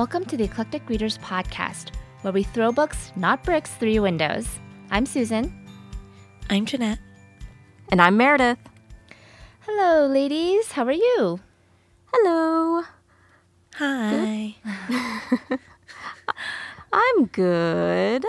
Welcome to the Eclectic Readers Podcast, where we throw books, not bricks, through your windows. I'm Susan. I'm Jeanette. And I'm Meredith. Hello, ladies. How are you? Hello. Hi. I'm good.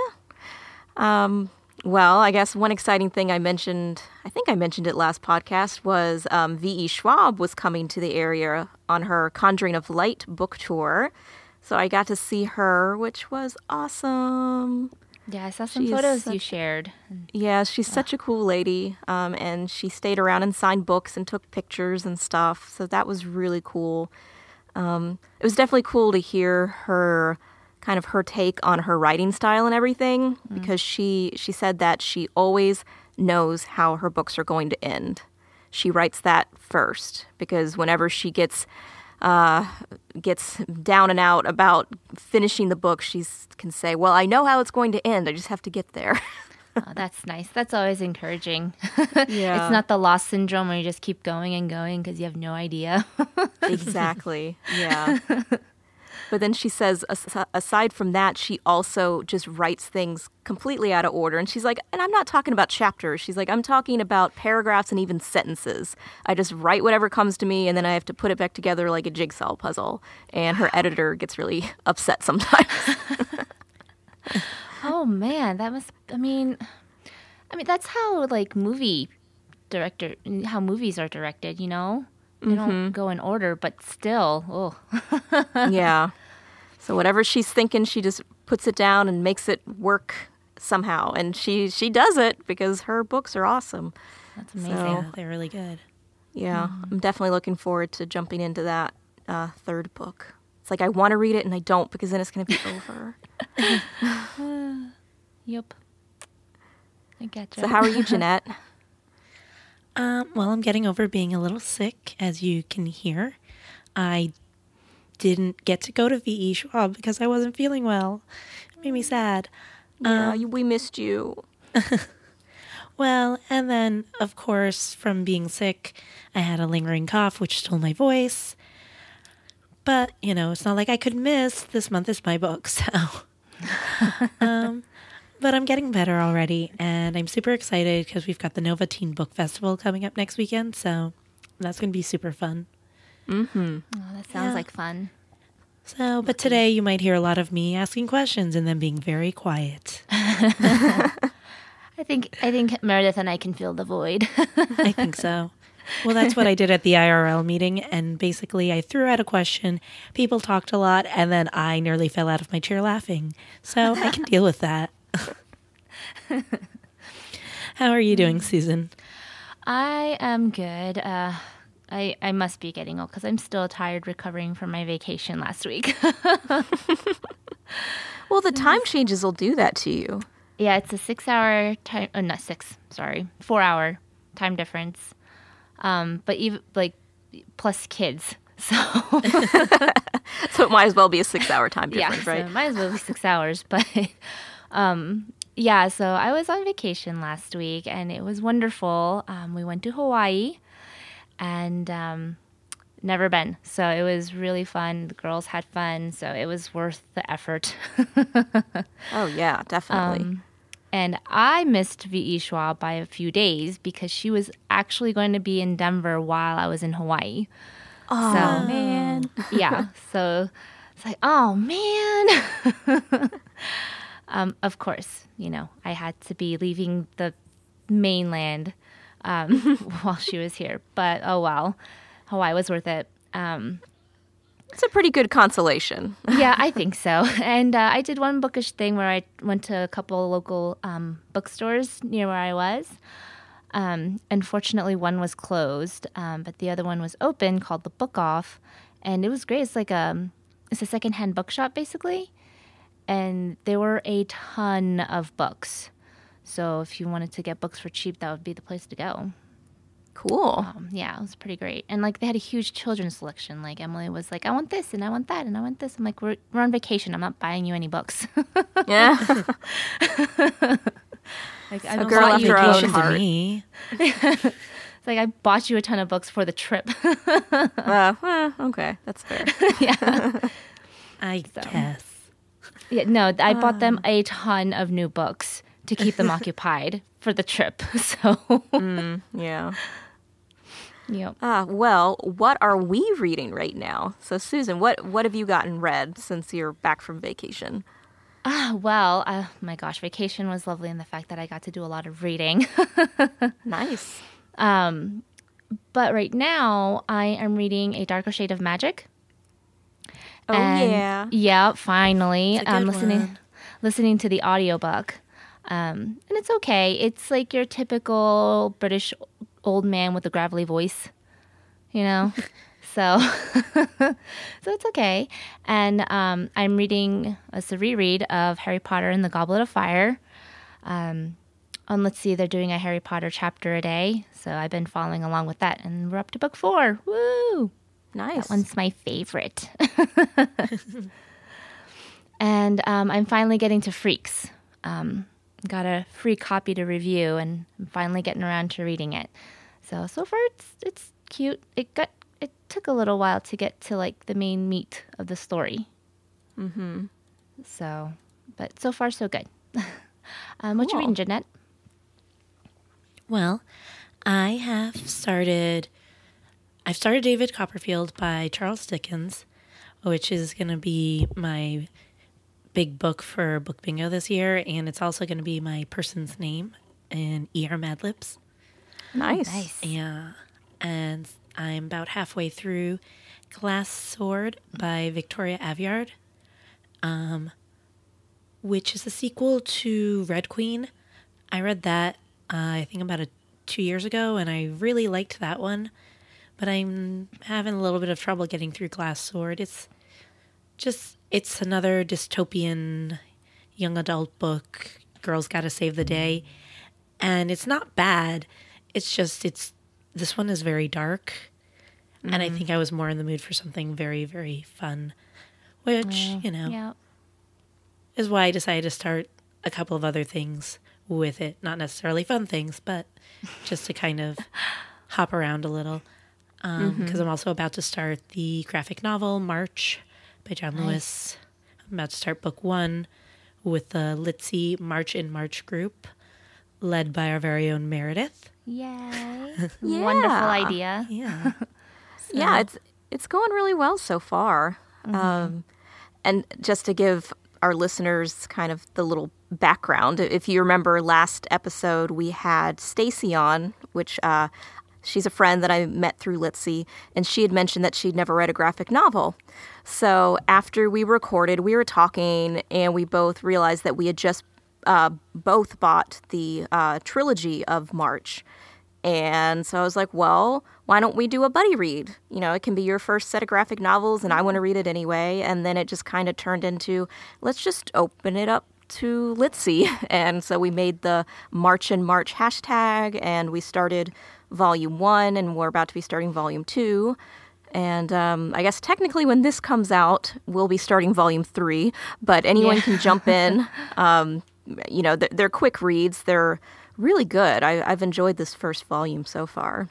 Um, well, I guess one exciting thing I mentioned, I think I mentioned it last podcast, was um, V.E. Schwab was coming to the area on her Conjuring of Light book tour. So I got to see her, which was awesome. Yeah, I saw some She is photos you shared. Yeah, she's such a cool lady. Um, and she stayed around and signed books and took pictures and stuff. So that was really cool. Um, it was definitely cool to hear her kind of her take on her writing style and everything because she she said that she always knows how her books are going to end. She writes that first because whenever she gets uh, gets down and out about finishing the book, she can say, "Well, I know how it's going to end. I just have to get there." Oh, that's nice. That's always encouraging. Yeah. It's not the lost syndrome where you just keep going and going because you have no idea. exactly. Yeah. But then she says, as- aside from that, she also just writes things completely out of order. And she's like, and I'm not talking about chapters. She's like, I'm talking about paragraphs and even sentences. I just write whatever comes to me, and then I have to put it back together like a jigsaw puzzle. And her editor gets really upset sometimes. oh man, that must. I mean, I mean that's how like movie director, how movies are directed. You know, they don't go in order, but still, oh. yeah. So whatever she's thinking, she just puts it down and makes it work somehow. And she she does it because her books are awesome. That's amazing. So- they're really good. Yeah, I'm definitely looking forward to jumping into that uh, third book. It's like I want to read it and I don't because then it's going to be over. Yep. I get you. so how are you, Jeanette? Um, well, I'm getting over being a little sick, as you can hear. I didn't get to go to VE Schwab because I wasn't feeling well. It made me sad. yeah, you, we missed you. Well, and then, of course, from being sick, I had a lingering cough, which stole my voice. But, you know, it's not like I could miss. This month is my book, so. um, but I'm getting better already, and I'm super excited because we've got the Nova Teen Book Festival coming up next weekend, so that's going to be super fun. Mm-hmm. Oh, that sounds Yeah. like fun. So, but today you might hear a lot of me asking questions and then being very quiet. I think I think Meredith and I can fill the void. I think so. Well, that's what I did at the IRL meeting. And basically, I threw out a question. People talked a lot, and then I nearly fell out of my chair laughing. So I can deal with that. How are you doing, Susan? I am good. Uh, I I must be getting old because I'm still tired recovering from my vacation last week. Well, the time changes will do that to you. yeah, it's a six-hour time. oh, not six. Sorry, four-hour time difference. Um, but even like plus kids. So So it might as well be a six-hour time yeah, difference, so right? it might as well be six hours. But um, yeah, so I was on vacation last week and it was wonderful. Um, we went to Hawaii and um, never been. So it was really fun. The girls had fun. So it was worth the effort. oh yeah, definitely. Um, and I missed V.E. Schwab by a few days because she was actually going to be in Denver while I was in Hawaii. oh so- man. yeah. So it's like, oh man. um, of course, you know, I had to be leaving the mainland um, while she was here, but oh well, Hawaii was worth it. Um, It's a pretty good consolation. yeah, I think so. And uh, I did one bookish thing where I went to a couple local um, bookstores near where I was. Um, unfortunately, one was closed, um, but the other one was open, called the Book Off, and it was great. It's like a it's a secondhand bookshop basically, and there were a ton of books. So if you wanted to get books for cheap, that would be the place to go. Cool. Um, yeah, it was pretty great. And like they had a huge children's selection. Like Emily was like, I want this and I want that and I want this. I'm like, we're, we're on vacation. I'm not buying you any books. Yeah. like, I A don't girl want after you her own Vacation to heart. me. It's like I bought you a ton of books for the trip. uh, eh, okay, that's fair. yeah. I guess. Yeah, no, I bought them a ton of new books to keep them occupied for the trip. So, Yeah. yep. Ah, well, what are we reading right now? So, Susan, what what have you gotten read since you're back from vacation? Ah, well, uh, my gosh, vacation was lovely in the fact that I got to do a lot of reading. Nice. Um, but right now, I am reading A Darker Shade of Magic. Oh And- yeah. Yeah, finally. I'm good listening one. listening to the audiobook. Um, and it's okay. It's like your typical British old man with a gravelly voice, you know? so so it's okay. And um, I'm reading it's a reread of Harry Potter and the Goblet of Fire. Um, and let's see, they're doing a Harry Potter chapter a day. So I've been following along with that. And we're up to book four. Woo! Nice. That one's my favorite. and um, I'm finally getting to Freaks. Um, got a free copy to review, and I'm finally getting around to reading it. So so far, it's it's cute. It got it took a little while to get to like the main meat of the story. Mm-hmm. So, but so far so good. um, what you reading, Jeanette? Well, I have started. I've started David Copperfield by Charles Dickens, which is going to be my big book for book bingo this year, and it's also going to be my person's name in ER Mad Libs. nice. Nice. Yeah, and I'm about halfway through Glass Sword by Victoria Aveyard, um, which is a sequel to Red Queen. I read that uh, I think about a, two years ago, and I really liked that one. But I'm having a little bit of trouble getting through Glass Sword. It's just it's another dystopian young adult book. Girls got to save the day, and it's not bad. It's just it's this one is very dark, and I mm-hmm. think I was more in the mood for something very very fun, which you know Yeah. is why I decided to start a couple of other things with it. Not necessarily fun things, but just to kind of hop around a little. Because I'm also about to start the graphic novel March by John Lewis. I'm about to start book one with the Litsy March in March group, led by our very own Meredith. Yay. Yeah. Wonderful idea. Yeah. Yeah, it's it's going really well so far. Um, and just to give our listeners kind of the little background, if you remember last episode, we had Stacy on, which uh, she's a friend that I met through Litsy, and she had mentioned that she'd never read a graphic novel. So after we recorded, we were talking, and we both realized that we had just uh, both bought the uh, trilogy of March. And so I was like, well, why don't we do a buddy read? You know, it can be your first set of graphic novels, and I want to read it anyway. And then it just kind of turned into, let's just open it up to Litsy. And so we made the March and March hashtag, and we started volume one, and we're about to be starting volume two. And um, I guess technically, when this comes out, we'll be starting volume three, but anyone Yeah. can jump in. Um, you know, they're, they're quick reads. They're really good. I, I've enjoyed this first volume so far.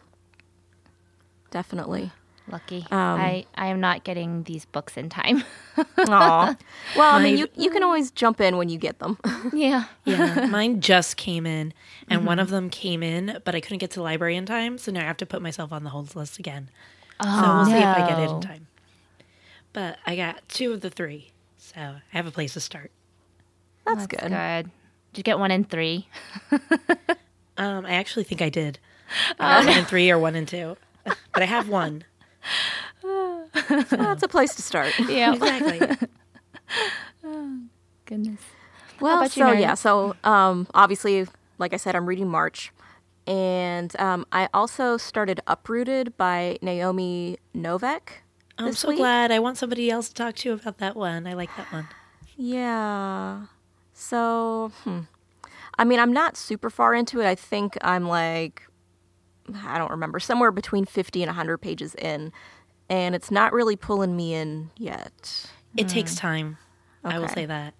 Definitely. Lucky. Um, I, I am not getting these books in time. Aw. Well, I mean, you, you can always jump in when you get them. yeah. Yeah, mine just came in, and one of them came in, but I couldn't get to the library in time, so now I have to put myself on the holds list again. Oh, so we'll see if I get it in time. But I got two of the three, so I have a place to start. That's, good. Good. Did you get one in three? Um, I actually think I did. I got one and three or one and two, but I have one. Well, that's a place to start. Yeah. Exactly. Goodness. Well, about you, so yeah, so um, obviously, like I said, I'm reading March, and um, I also started Uprooted by Naomi Novik. I'm so week. glad. I want somebody else to talk to you about that one. I like that one. Yeah. So, hmm. I mean, I'm not super far into it. I think I'm like, I don't remember, somewhere between 50 and 100 pages in, and it's not really pulling me in yet. It takes time. I will say that.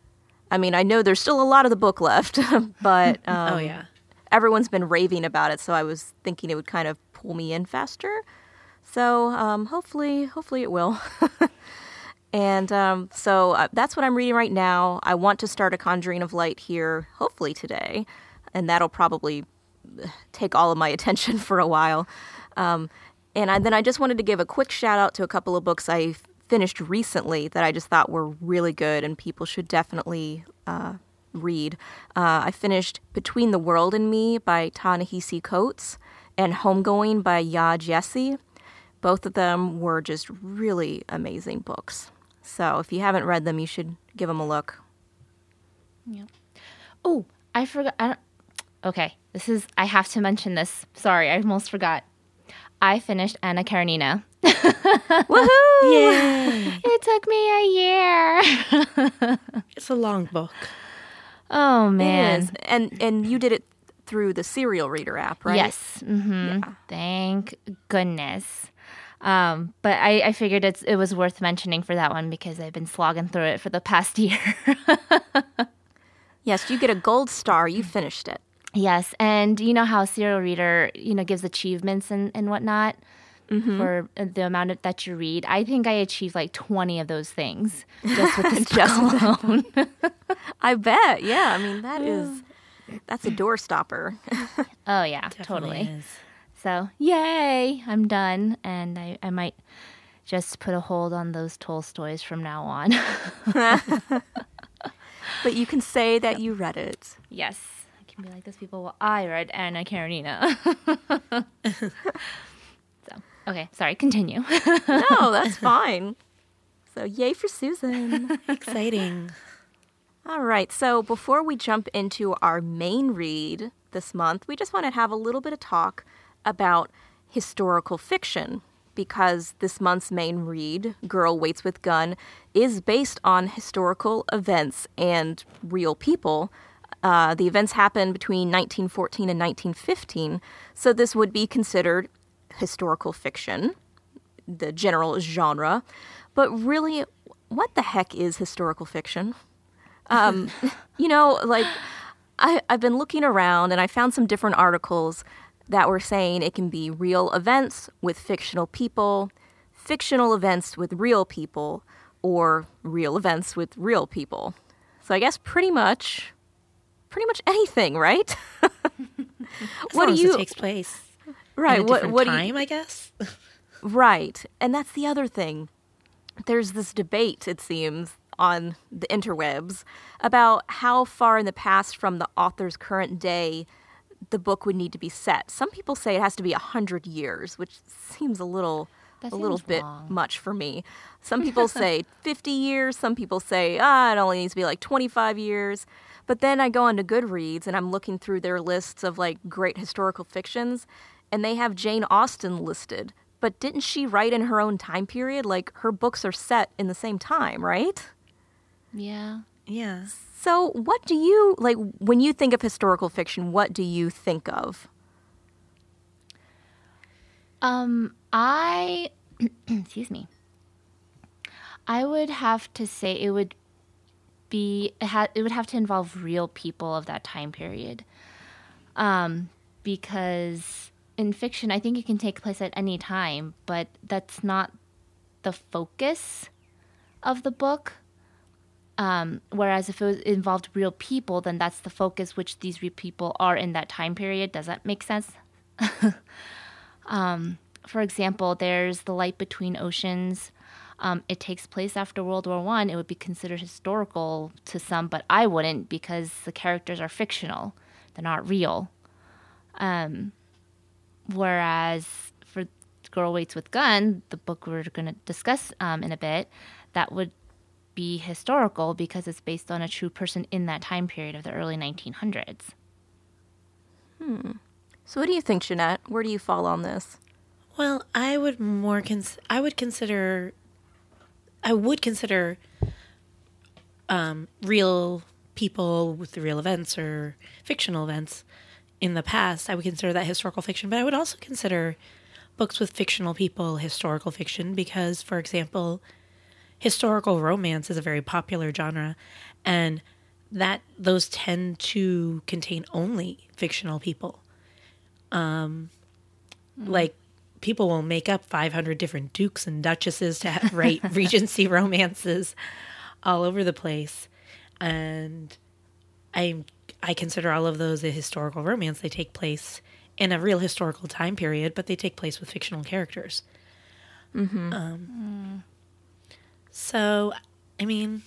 I mean, I know there's still a lot of the book left, but um, oh yeah. everyone's been raving about it, so I was thinking it would kind of pull me in faster. So um, hopefully, hopefully it will. And um, so uh, that's what I'm reading right now. I want to start a Conjuring of Light here, hopefully today, and that'll probably take all of my attention for a while. Um, and I, then I just wanted to give a quick shout out to a couple of books I finished recently that I just thought were really good and people should definitely uh, read. Uh, I finished Between the World and Me by Ta-Nehisi Coates and Homegoing by Yaa Gyasi. Both of them were just really amazing books. So if you haven't read them, you should give them a look. Yeah. Oh, I forgot. I okay, this is. I have to mention this. Sorry, I almost forgot. I finished Anna Karenina. Woohoo! Yay! It took me a year. it's a long book. oh man. is. And and you did it through the Serial Reader app, right? Yes. hmm Thank goodness. Um, but I, I figured it's, it was worth mentioning for that one because I've been slogging through it for the past year. Yes, you get a gold star. You finished it. Yes, and you know how serial reader you know gives achievements and and whatnot mm-hmm. for uh, the amount of, that you read. I think I achieved like twenty of those things just with this book alone. I bet. Yeah. I mean, that is that's a door stopper. oh yeah, Definitely totally. is. So yay, I'm done, and I I might just put a hold on those Tolstoys from now on. but you can say that you read it. Yes. Can be like those people. Well, I read Anna Karenina. so, okay, sorry, continue. No, that's fine. So, yay for Susan. Exciting. All right. So, before we jump into our main read this month, we just want to have a little bit of talk about historical fiction because this month's main read, Girl Waits with Gun, is based on historical events and real people. Uh, the events happened between 1914 and 1915, so this would be considered historical fiction, the general genre. But really, what the heck is historical fiction? Um, you know, like I, I've been looking around and I found some different articles that were saying it can be real events with fictional people, fictional events with real people, or real events with real people. So I guess pretty much, pretty much anything, right? What do you it takes place right? What what do you, time, I guess. Right. And that's the other thing. There's this debate, it seems, on the interwebs about how far in the past from the author's current day the book would need to be set. Some people say it has to be 100 years, which seems a little That a little bit long. much for me. Some people say 50 years, some people say ah it only needs to be like 25 years. But then I go onto Goodreads and I'm looking through their lists of like great historical fictions and they have Jane Austen listed. But didn't she write in her own time period? Like her books are set in the same time, right? yeah. yeah. So, what do you like when you think of historical fiction? What do you think of? Um, I, excuse me. I would have to say it would be it, ha- it would have to involve real people of that time period. Um, because in fiction, I think it can take place at any time, but that's not the focus of the book. Um, whereas if it was, involved real people, then that's the focus, which these real people are in that time period. Does that make sense? for example, there's The Light Between Oceans. Um, it takes place after World War One. It would be considered historical to some, but I wouldn't because the characters are fictional; they're not real. Um, whereas for Girl Waits with Gun, the book we're going to discuss um, in a bit, that would be historical because it's based on a true person in that time period of the early 1900s. Hmm. So, what do you think, Jeanette? Where do you fall on this? Well, I would more cons- I would consider I would consider um, real people with the real events or fictional events in the past. I would consider that historical fiction, but I would also consider books with fictional people historical fiction because, for example, historical romance is a very popular genre, and that those tend to contain only fictional people. Um, like people will make up 500 different dukes and duchesses to have, write Regency romances all over the place. And I I consider all of those a historical romance. They take place in a real historical time period, but they take place with fictional characters. Mm-hmm. Um, So, I mean,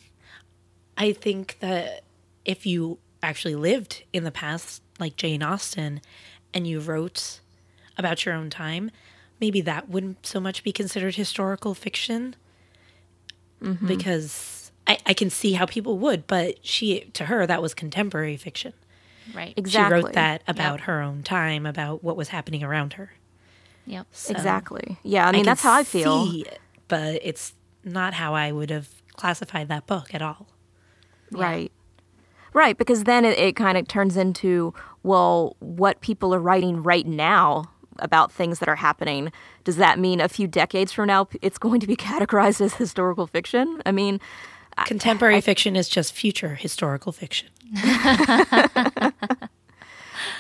I think that if you actually lived in the past, like Jane Austen, and you wrote about your own time, maybe that wouldn't so much be considered historical fiction. Mm-hmm. Because I, I can see how people would, but she to her that was contemporary fiction. Right. Exactly. She wrote that about her own time, about what was happening around her. Yep. So exactly. Yeah, I mean can that's how I feel. it, but it's not how I would have classified that book at all. Right. Right, because then it, it kind of turns into, well, what people are writing right now about things that are happening. Does that mean a few decades from now it's going to be categorized as historical fiction? I mean, Contemporary fiction is just future historical fiction.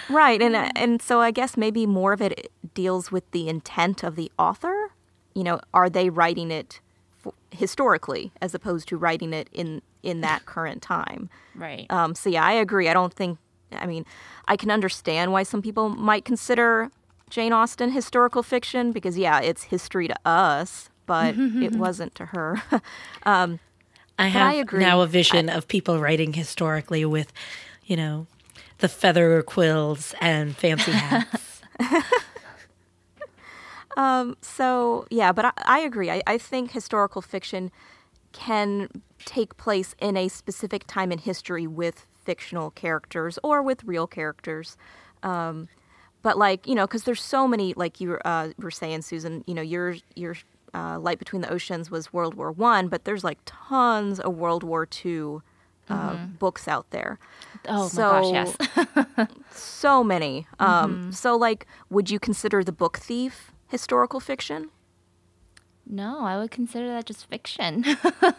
right, and and so I guess maybe more of it deals with the intent of the author. You know, are they writing it f- historically as opposed to writing it in in that current time? Right. Um, so yeah, I agree. I don't think. I mean, I can understand why some people might consider Jane Austen historical fiction because yeah, it's history to us, but it wasn't to her. um, I I have agree. now a vision of people writing historically with, you know, the feather quills and fancy hats. so yeah, but I, I agree. I, I think historical fiction can take place in a specific time in history with fictional characters or with real characters. Um, but like you know, because there's so many, like you uh, were saying, Susan. You know, your your uh, Light Between the Oceans was World War One, but there's like tons of World War Two uh, books out there. oh so- my gosh, yes. So many. Um, So like, would you consider the Book Thief historical fiction? No, I would consider that just fiction.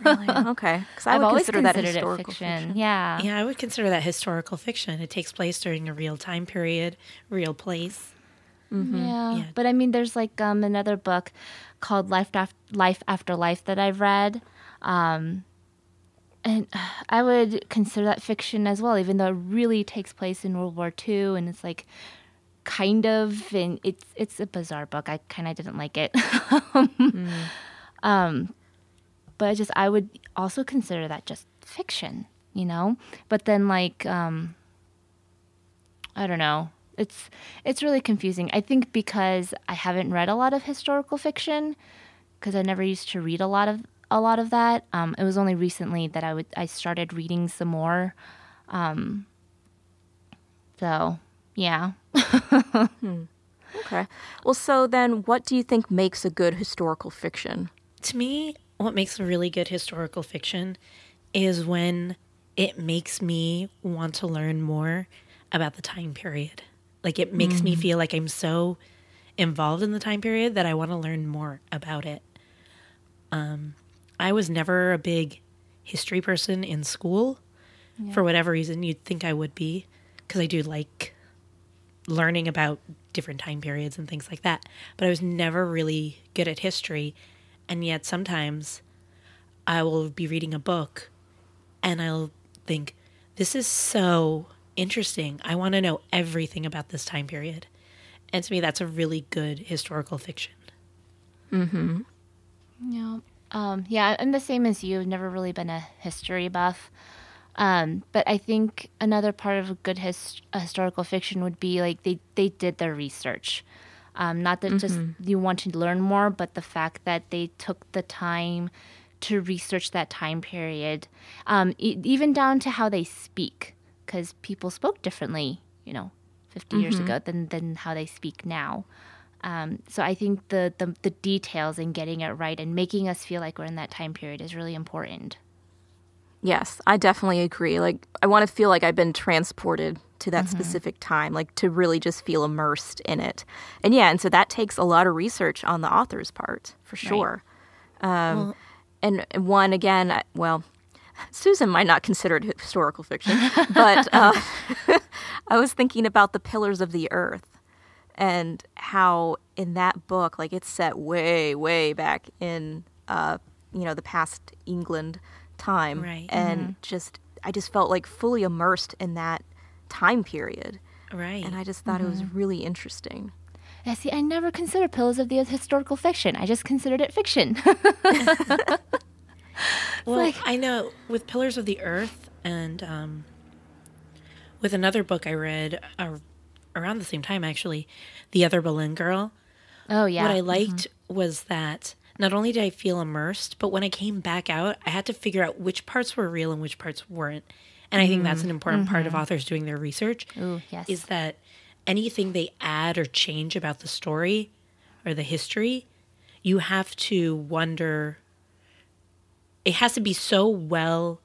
Okay, because I I've would always consider that considered historical it fiction. fiction. Yeah. yeah, I would consider that historical fiction. It takes place during a real time period, real place. Yeah. Yeah. But I mean, there's like um, another book called Life After Life After Life that I've read. Um, and I would consider that fiction as well, even though it really takes place in World War II, and it's like kind of, and it's it's a bizarre book. I kind of didn't like it. um, but just I would also consider that just fiction, you know. But then like um, I don't know. It's it's really confusing. I think because I haven't read a lot of historical fiction, because I never used to read a lot of a lot of that. Um, it was only recently that I would I started reading some more. Um, so yeah, Okay. Well, so then, what do you think makes a good historical fiction? To me, what makes a really good historical fiction is when it makes me want to learn more about the time period. Like it makes me feel like I'm so involved in the time period that I want to learn more about it. Um, I was never a big history person in school for whatever reason. You'd think I would be because I do like learning about different time periods and things like that. But I was never really good at history. And yet sometimes I will be reading a book and I'll think, this is so interesting. I want to know everything about this time period. And to me, that's a really good historical fiction. Mm hmm. Yeah, um, yeah. I'm the same as you. I've never really been a history buff. Um, but I think another part of a good his- historical fiction would be like they, they did their research. Um, not that just you want to learn more, but the fact that they took the time to research that time period, um, e- even down to how they speak, because people spoke differently, you know, 50 years ago than, than how they speak now. Um, so I think the, the the details and getting it right and making us feel like we're in that time period is really important. Yes, I definitely agree. Like, I want to feel like I've been transported to that specific time, like to really just feel immersed in it. And yeah, and so that takes a lot of research on the author's part, for sure. Um, and and one, again, I- well, Susan might not consider it historical fiction, but uh, I was thinking about the Pillars of the Earth. and how in that book, like it's set way, way back in, uh, you know, the past England time, Right. And just, I just felt like fully immersed in that time period, Right. and I just thought it was really interesting. Yeah, see, I never considered Pillars of the Earth historical fiction. I just considered it fiction. Well, like- I know with Pillars of the Earth and um, with another book I read uh, around the same time, actually, The Other Berlin Girl. oh yeah. What I liked was that not only did I feel immersed, but when I came back out, I had to figure out which parts were real and which parts weren't. And I think that's an mm-hmm. important part of mm-hmm. authors doing their research. Ooh, yes. Is that anything they add or change about the story or the history, you have to wonder. It has to be so well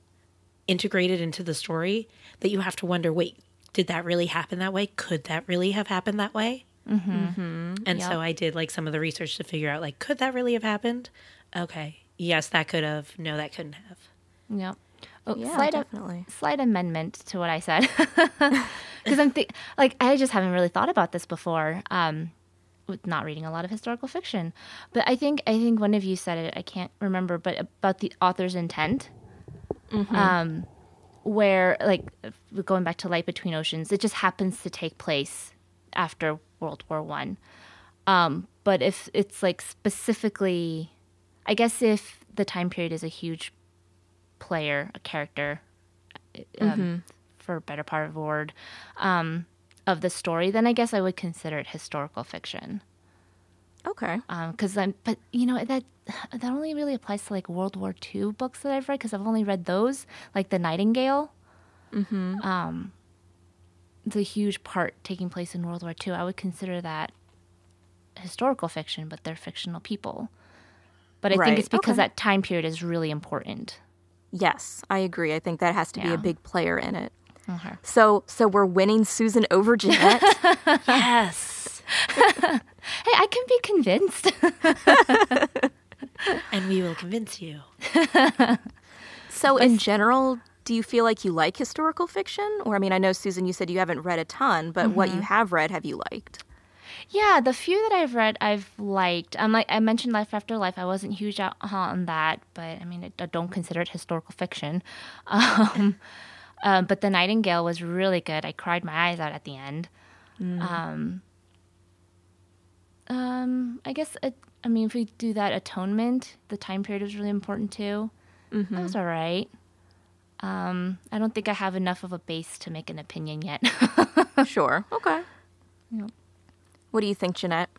integrated into the story that you have to wonder wait, did that really happen that way? Could that really have happened that way? And Yep. so I did like some of the research to figure out like, could that really have happened? Okay. Yes, that could have. No, that couldn't have. Yep. Oh, Yeah, slight, definitely. slight amendment to what I said, because I'm think like I just haven't really thought about this before. Um, with not reading a lot of historical fiction, but I think I think one of you said it. I can't remember, but about the author's intent. Um, where like going back to Light Between Oceans, it just happens to take place after World War One. Um, but if it's like specifically, I guess if the time period is a huge player, a character, um, for a better part of a word, um, of the story, then I guess I would consider it historical fiction. Okay. Because I'm, but you know that that only really applies to like World War II books that I've read because I've only read those, like the Nightingale. Mm-hmm. Um, it's a huge part taking place in World War II. I would consider that historical fiction, but they're fictional people. But I Right, think it's because okay. that time period is really important. Yes, I agree. I think that has to be a big player in it. Okay. So, so we're winning Susan over Jeanette. Yes. Hey, I can be convinced. and we will convince you. so, in general, do you feel like you like historical fiction? Or, I mean, I know Susan, you said you haven't read a ton, but what you have read, have you liked? Yeah, the few that I've read, I've liked. Um, like I mentioned, Life After Life. I wasn't huge out on that, but I mean, I don't consider it historical fiction. Um, um, but The Nightingale was really good. I cried my eyes out at the end. Um, um, I guess. It, I mean, if we do that, Atonement, the time period was really important too. That was all right. Um, I don't think I have enough of a base to make an opinion yet. sure. Okay. What do you think, Jeanette?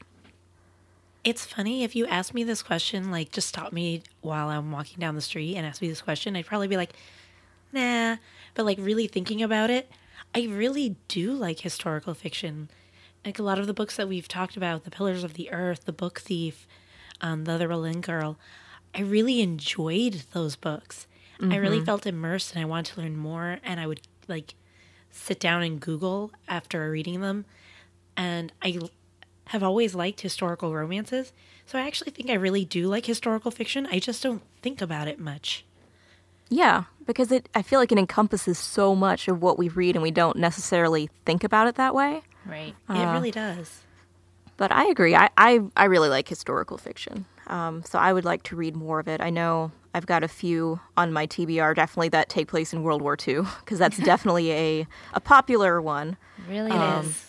It's funny if you ask me this question, like just stop me while I'm walking down the street and ask me this question, I'd probably be like, nah. But like really thinking about it, I really do like historical fiction. Like a lot of the books that we've talked about, The Pillars of the Earth, The Book Thief, um, The Other Berlin Girl, I really enjoyed those books. I really felt immersed and I wanted to learn more. And I would like sit down and Google after reading them. And I have always liked historical romances. So I actually think I really do like historical fiction. I just don't think about it much. Yeah, because it I feel like it encompasses so much of what we read and we don't necessarily think about it that way. right. it really does. But I agree. I, I, I really like historical fiction. Um, so I would like to read more of it. I know I've got a few on my TBR definitely that take place in World War II because that's definitely a, a popular one. Really It is.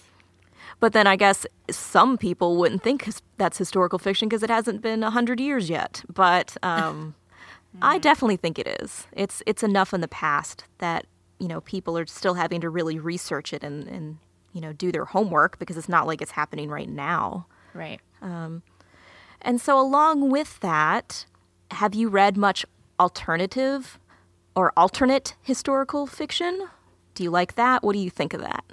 But then I guess some people wouldn't think that's historical fiction because it hasn't been 100 years yet. But um, I mm-hmm. definitely think it is. It's, it's enough in the past that, you know, people are still having to really research it and, and, you know, do their homework because it's not like it's happening right now. Right. Um, and so, along with that, have you read much alternative or alternate historical fiction? Do you like that? What do you think of that?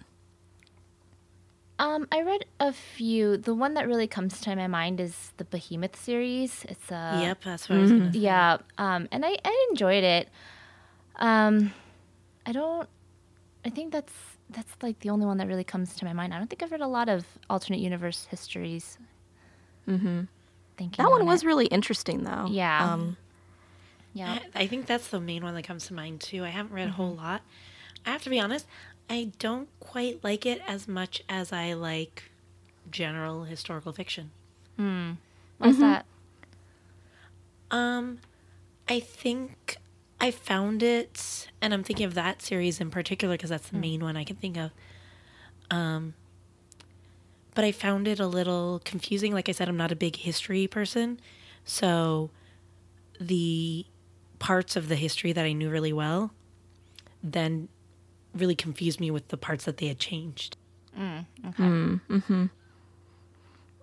Um, I read a few. The one that really comes to my mind is the Behemoth series. It's a yep, that's what I was going to say. yeah, um, and I, I enjoyed it. Um, I don't. I think that's that's like the only one that really comes to my mind. I don't think I've read a lot of alternate universe histories. Mm-hmm. Thinking That one on was it. really interesting, though. Yeah. Um, yeah. I think that's the main one that comes to mind too. I haven't read a Mm-hmm. whole lot. I have to be honest, I don't quite like it as much as I like general historical fiction. Hmm. What's that? Um, I think I found it, and I'm thinking of that series in particular because that's the main one I can think of. Um, but I found it a little confusing. Like I said, I'm not a big history person, so the parts of the history that I knew really well then really confused me with the parts that they had changed. Hmm. Mm. Hmm.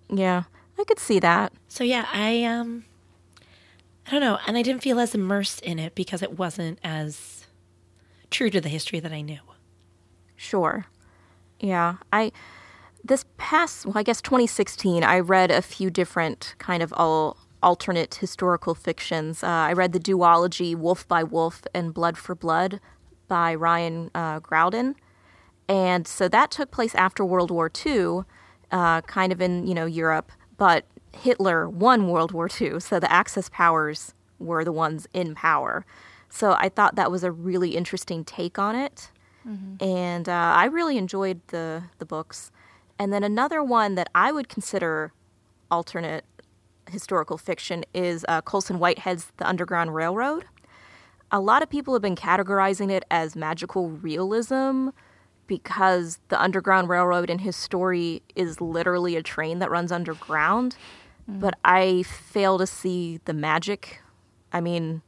Yeah, I could see that. So yeah, I um I don't know, and I didn't feel as immersed in it because it wasn't as true to the history that I knew. Sure. Yeah, I this past well, I guess 2016, I read a few different kind of all alternate historical fictions. Uh, I read the duology Wolf by Wolf and Blood for Blood by Ryan uh, Graudin, and so that took place after World War II, uh, kind of in you know Europe, but Hitler won World War II, so the Axis powers were the ones in power. So I thought that was a really interesting take on it and uh, I really enjoyed the the books. And then another one that I would consider alternate historical fiction is uh, Colson Whitehead's The Underground Railroad. A lot of people have been categorizing it as magical realism because the Underground Railroad in his story is literally a train that runs underground. But I fail to see the magic. I mean,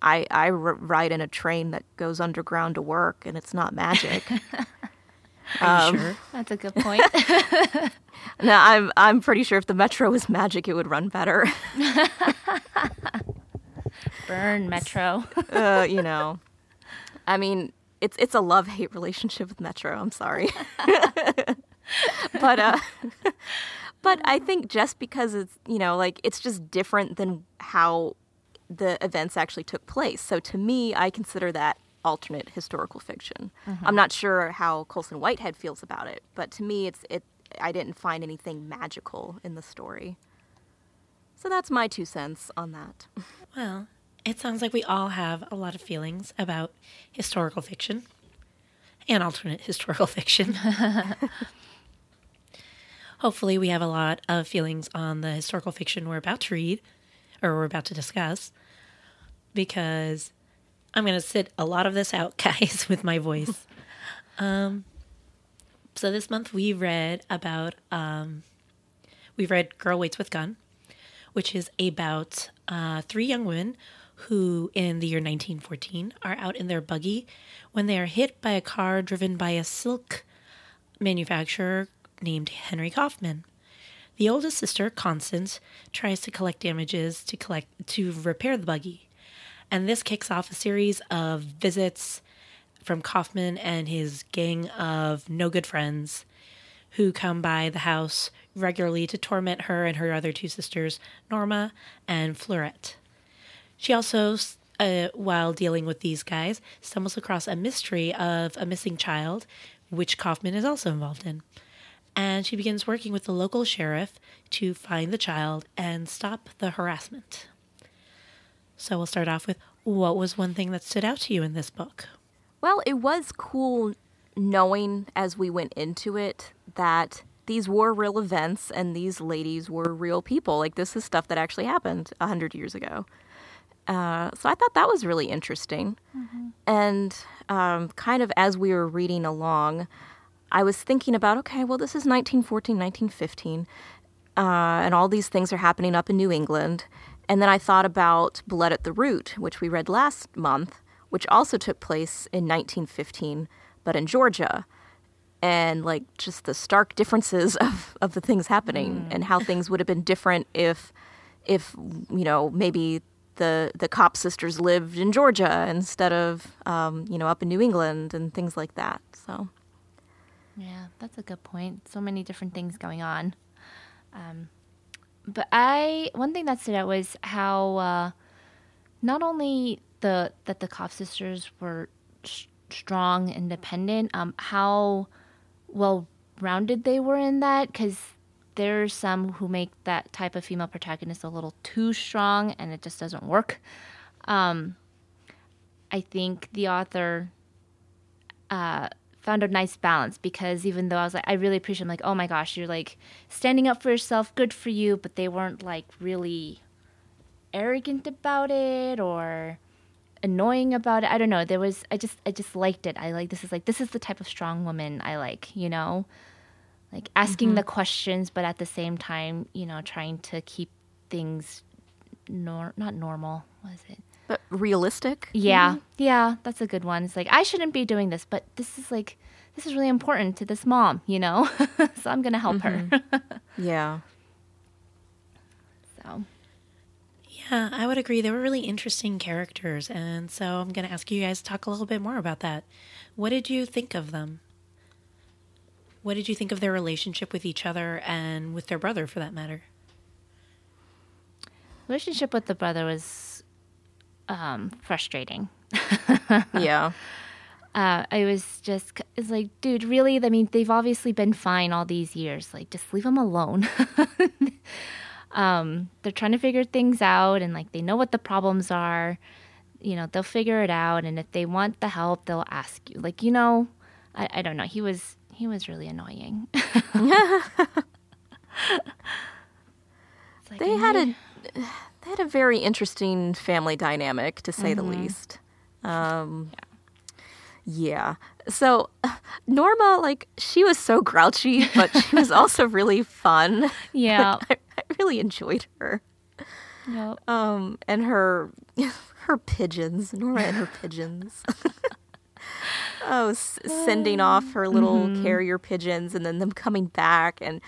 I, I r- ride in a train that goes underground to work, and it's not magic. You sure? That's a good point. no, I'm I'm pretty sure if the metro was magic, it would run better. Burn Metro. uh, you know, I mean, it's it's a love hate relationship with Metro. I'm sorry, but uh, but I think just because it's you know like it's just different than how the events actually took place. So to me, I consider that alternate historical fiction. Mm-hmm. I'm not sure how Colson Whitehead feels about it, but to me, it's it. I didn't find anything magical in the story. So that's my two cents on that. Well, it sounds like we all have a lot of feelings about historical fiction and alternate historical fiction. Hopefully, we have a lot of feelings on the historical fiction we're about to read or we're about to discuss because I'm going to sit a lot of this out, guys, with my voice. um, so this month we read about um, we read Girl Waits with Gun, which is about uh, three young women who, in the year 1914, are out in their buggy when they are hit by a car driven by a silk manufacturer named Henry Kaufman. The oldest sister, Constance, tries to collect damages to collect to repair the buggy, and this kicks off a series of visits from Kaufman and his gang of no good friends who come by the house regularly to torment her and her other two sisters, Norma and Fleurette. She also, uh, while dealing with these guys, stumbles across a mystery of a missing child, which Kaufman is also involved in. And she begins working with the local sheriff to find the child and stop the harassment. So we'll start off with what was one thing that stood out to you in this book? Well, it was cool knowing as we went into it that these were real events and these ladies were real people. Like, this is stuff that actually happened a 100 years ago. Uh, so I thought that was really interesting. And um, kind of as we were reading along, I was thinking about okay, well, this is 1914, 1915, uh, and all these things are happening up in New England. And then I thought about Blood at the Root, which we read last month, which also took place in 1915, but in Georgia. And like just the stark differences of, of the things happening and how things would have been different if, if you know, maybe the the Kopp sisters lived in Georgia instead of um, you know up in New England and things like that. So Yeah, that's a good point. So many different things going on. Um, but I one thing that stood out was how uh, not only the that the Kopp sisters were sh- strong, independent, um, how well rounded they were in that because there are some who make that type of female protagonist a little too strong and it just doesn't work. Um, I think the author uh, found a nice balance because even though I was like, I really appreciate, I'm like, oh my gosh, you're like standing up for yourself, good for you, but they weren't like really arrogant about it or annoying about it. I don't know. There was, I just, I just liked it. I like, this is like, this is the type of strong woman I like, you know? Like asking Mm-hmm. the questions, but at the same time, you know, trying to keep things nor not normal. Was it? But realistic? Yeah, yeah, that's a good one. It's like I shouldn't be doing this, but this is like this is really important to this mom, you know. so I'm gonna help her. Mm-hmm. Yeah. so Yeah, I would agree. They were really interesting characters. And so I'm going to ask you guys to talk a little bit more about that. What did you think of them? What did you think of their relationship with each other and with their brother, for that matter? relationship with the brother was um, frustrating. Yeah. Uh, I was just it's like, dude, really? I mean, they've obviously been fine all these years. Like, just leave them alone. um, they're trying to figure things out, and like they know what the problems are. You know, they'll figure it out, and if they want the help, they'll ask you. Like, you know, I, I don't know. He was he was really annoying. Like, They had a they had a very interesting family dynamic to say the least. Um yeah. So Norma like she was so grouchy, but she was also really fun. yeah. I, I really enjoyed her. Yep. Um and her her pigeons, Norma and her pigeons. oh, s- sending off her little carrier pigeons and then them coming back and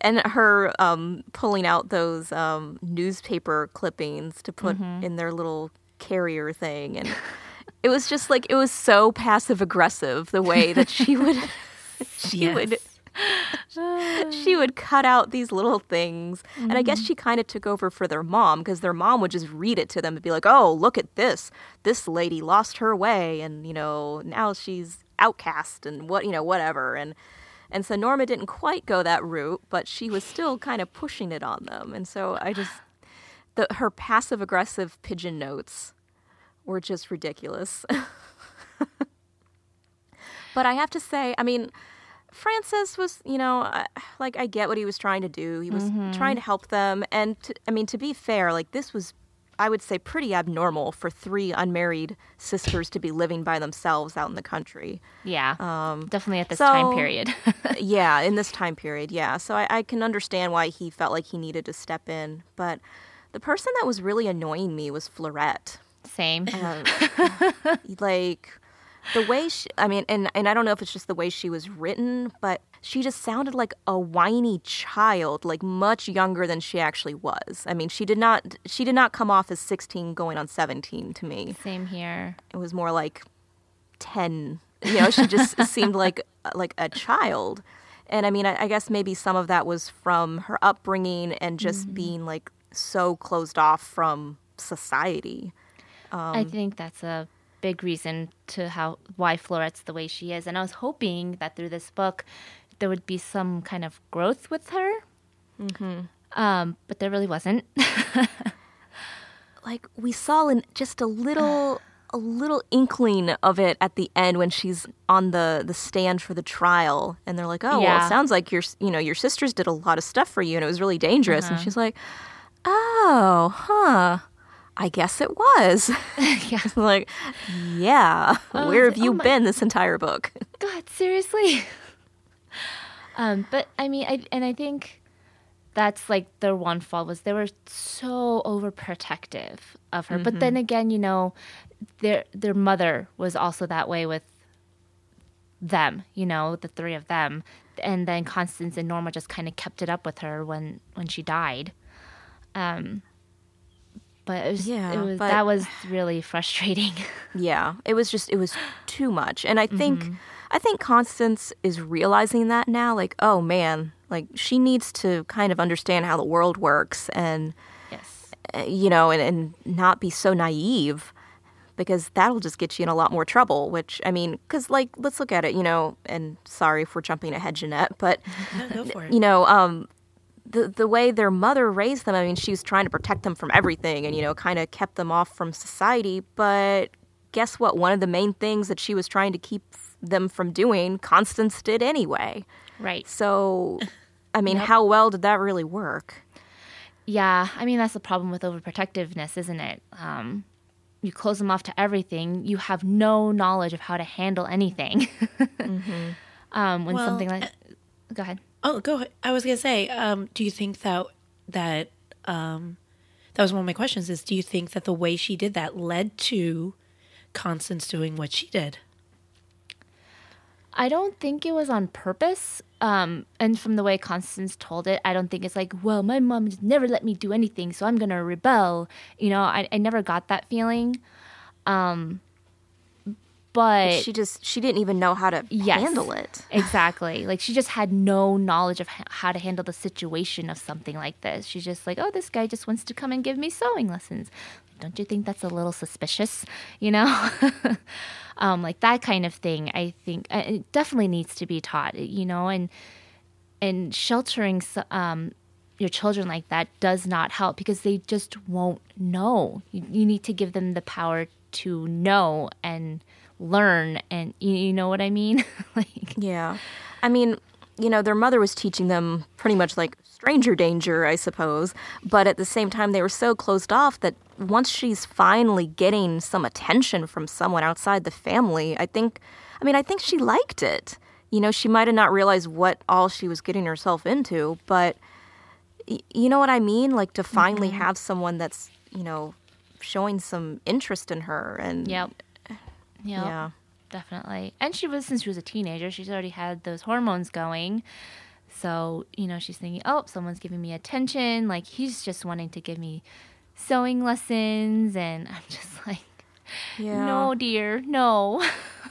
and her um, pulling out those um, newspaper clippings to put in their little carrier thing. And it was just like it was so passive aggressive the way that she would she would she would cut out these little things. And i guess she kind of took over for their mom because their mom would just read it to them and be like oh look at this. This lady lost her way and you know now she's outcast and what you know whatever. And and so norma didn't quite go that route but she was still kind of pushing it on them. And so i just the her passive aggressive pigeon notes were just ridiculous. But i have to say i mean Francis was, you know, like I get what he was trying to do. He was mm-hmm. trying to help them, and to, I mean, to be fair, like this was, I would say, pretty abnormal for three unmarried sisters to be living by themselves out in the country. Yeah. Definitely at this time period. yeah, in this time period, yeah. So I, I can understand why he felt like he needed to step in, but the person that was really annoying me was Fleurette. Same. Um, like the way she i mean and, and i don't know if it's just the way she was written but she just sounded like a whiny child like much younger than she actually was. I mean she did not she did not come off as 16 going on 17 to me. Same here. it was more like 10 you know she just seemed like like a child. And i mean I, I guess maybe some of that was from her upbringing and just mm-hmm. being like so closed off from society. I um, think that's a big reason to how why Fleurette's the way she is. And I was hoping that through this book there would be some kind of growth with her. Mm-hmm. Um, but there really wasn't. like we saw in just a little a little inkling of it at the end when she's on the the stand for the trial and they're like oh well Yeah. it sounds like your you know your sisters did a lot of stuff for you and it was really dangerous and she's like oh huh i guess it was yeah. like yeah Oh, where have you oh my- been this entire book God, seriously. Um, but I mean, I, and I think that's like their one fault was they were so overprotective of her. But then again, you know, their their mother was also that way with them. You know, the three of them, and then Constance and Norma just kind of kept it up with her when when she died. Um, but it was, Yeah, it was that was really frustrating. Yeah, it was just it was too much. And I think I think Constance is realizing that now like, oh man, like she needs to kind of understand how the world works and yes. uh, you know, and, and not be so naive because that'll just get you in a lot more trouble, which I mean, cuz like let's look at it, you know, and sorry if we're jumping ahead Jeanette, but No, go for it. you know, um, the the way their mother raised them, I mean, she was trying to protect them from everything, and you know, kind of kept them off from society. But guess what? One of the main things that she was trying to keep them from doing, Constance did anyway. Right. So, I mean, Yep. how well did that really work? Yeah, I mean that's the problem with overprotectiveness, isn't it? Um, you close them off to everything. You have no knowledge of how to handle anything. um, when Well, something like, go ahead. Oh, go ahead. I was gonna say, um, do you think that that um, that was one of my questions? Is do you think that the way she did that led to Constance doing what she did? I don't think it was on purpose. Um, and from the way Constance told it, I don't think it's like, well, my mom never let me do anything, so I'm gonna rebel. You know, I, I never got that feeling. Um, but She just she didn't even know how to Yes. handle it. Exactly. Like she just had no knowledge of h- how to handle the situation of something like this. She's just like, oh, this guy just wants to come and give me sewing lessons. Don't you think that's a little suspicious? You know? um, like that kind of thing, I think uh, it definitely needs to be taught, you know, and, and sheltering um, your children like that does not help because they just won't know. You, you need to give them the power to know and learn and you, you know what I mean? like Yeah. I mean, you know, their mother was teaching them pretty much like stranger danger, I suppose. But at the same time, they were so closed off that once she's finally getting some attention from someone outside the family, I think, I mean, I think she liked it. You know, she might have not realized what all she was getting herself into, but y- you know what I mean? Like to finally mm-hmm. have someone that's, you know, showing some interest in her and Yep. Eh, yep. yeah. Definitely. And she was since she was a teenager, she's already had those hormones going. So, you know, she's thinking, "Oh, someone's giving me attention, like he's just wanting to give me sewing lessons." And I'm just like, Yeah. "No, dear. No."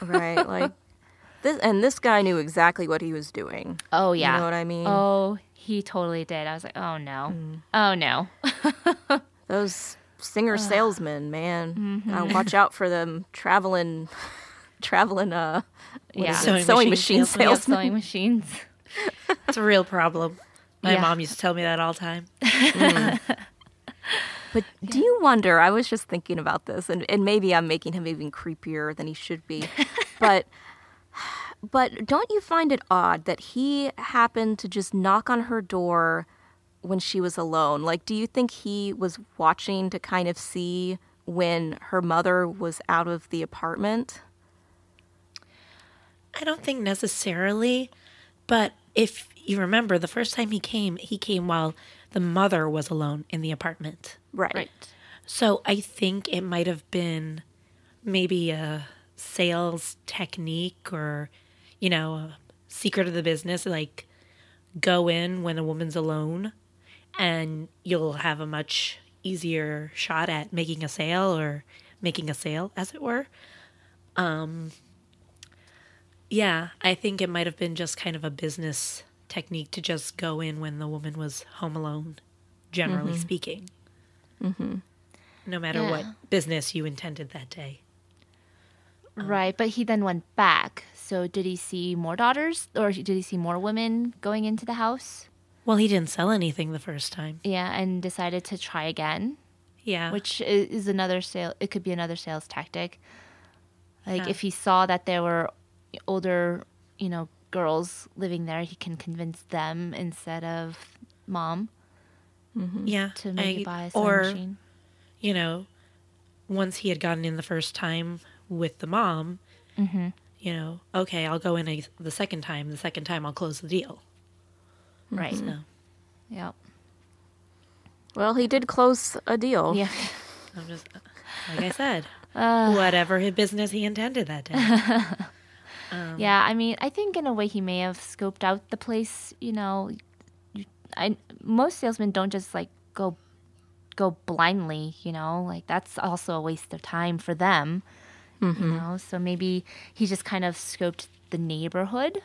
right like this and this guy knew exactly what he was doing oh, yeah. you know what i mean Oh, he totally did. I was like, "Oh no. Oh no." those Singer salesmen man Mm-hmm. Gotta watch out for them traveling traveling uh Yeah. Sewing sewing, machine machine, salesmen. Yeah, salesmen sewing machines. It's a real problem. My Yeah. mom used to tell me that all the time. but do you wonder i was just thinking about this and, and maybe i'm making him even creepier than he should be but but don't you find it odd that he happened to just knock on her door when she was alone like do you think he was watching to kind of see when her mother was out of the apartment I don't think necessarily, but if you remember, the first time he came, he came while the mother was alone in the apartment. right Right. So I think it might have been maybe a sales technique or, you know, a secret of the business. Like, go in when a woman's alone and you'll have a much easier shot at making a sale or making a sale, as it were. Um, yeah, I think it might have been just kind of a business technique to just go in when the woman was home alone, generally mm-hmm. speaking. Mm-hmm. No matter Yeah. what business you intended that day. Um, right, but he then went back. So did he see more daughters or did he see more women going into the house? Well, he didn't sell anything the first time. Yeah, and decided to try again, Yeah. which is another sale. It could be another sales tactic. Like Yeah. if he saw that there were older, you know, girls living there, he can convince them instead of mom Mm-hmm. yeah. to maybe I- buy a sewing or, machine. you know, once he had gotten in the first time with the mom, Mm-hmm. you know, okay, I'll go in a, the second time. The second time, I'll close the deal. Right. So, Yep. well he did close a deal Yeah. I'm just, like I said, Uh. whatever his business he intended that day. Um, yeah, I mean, I think in a way he may have scoped out the place. You know, you, I most salesmen don't just like go go blindly. You know, like that's also a waste of time for them. You mm-hmm. know, so maybe he just kind of scoped the neighborhood.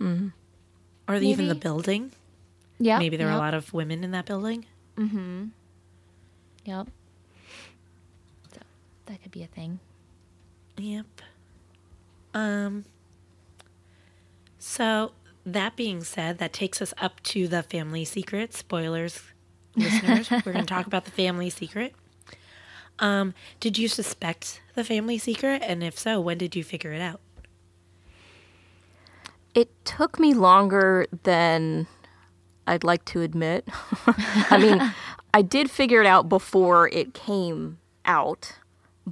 Mm-hmm. or even the building. Yeah, Maybe there yep, were a lot of women in that building. Mm-hmm. Yep. So that could be a thing. Yep. Um. So that being said, that takes us up to the family secret. Spoilers, listeners. We're going to talk about the family secret. Um, did you suspect the family secret? And if so, when did you figure it out? It took me longer than I'd like to admit. I mean, I did figure it out before it came out,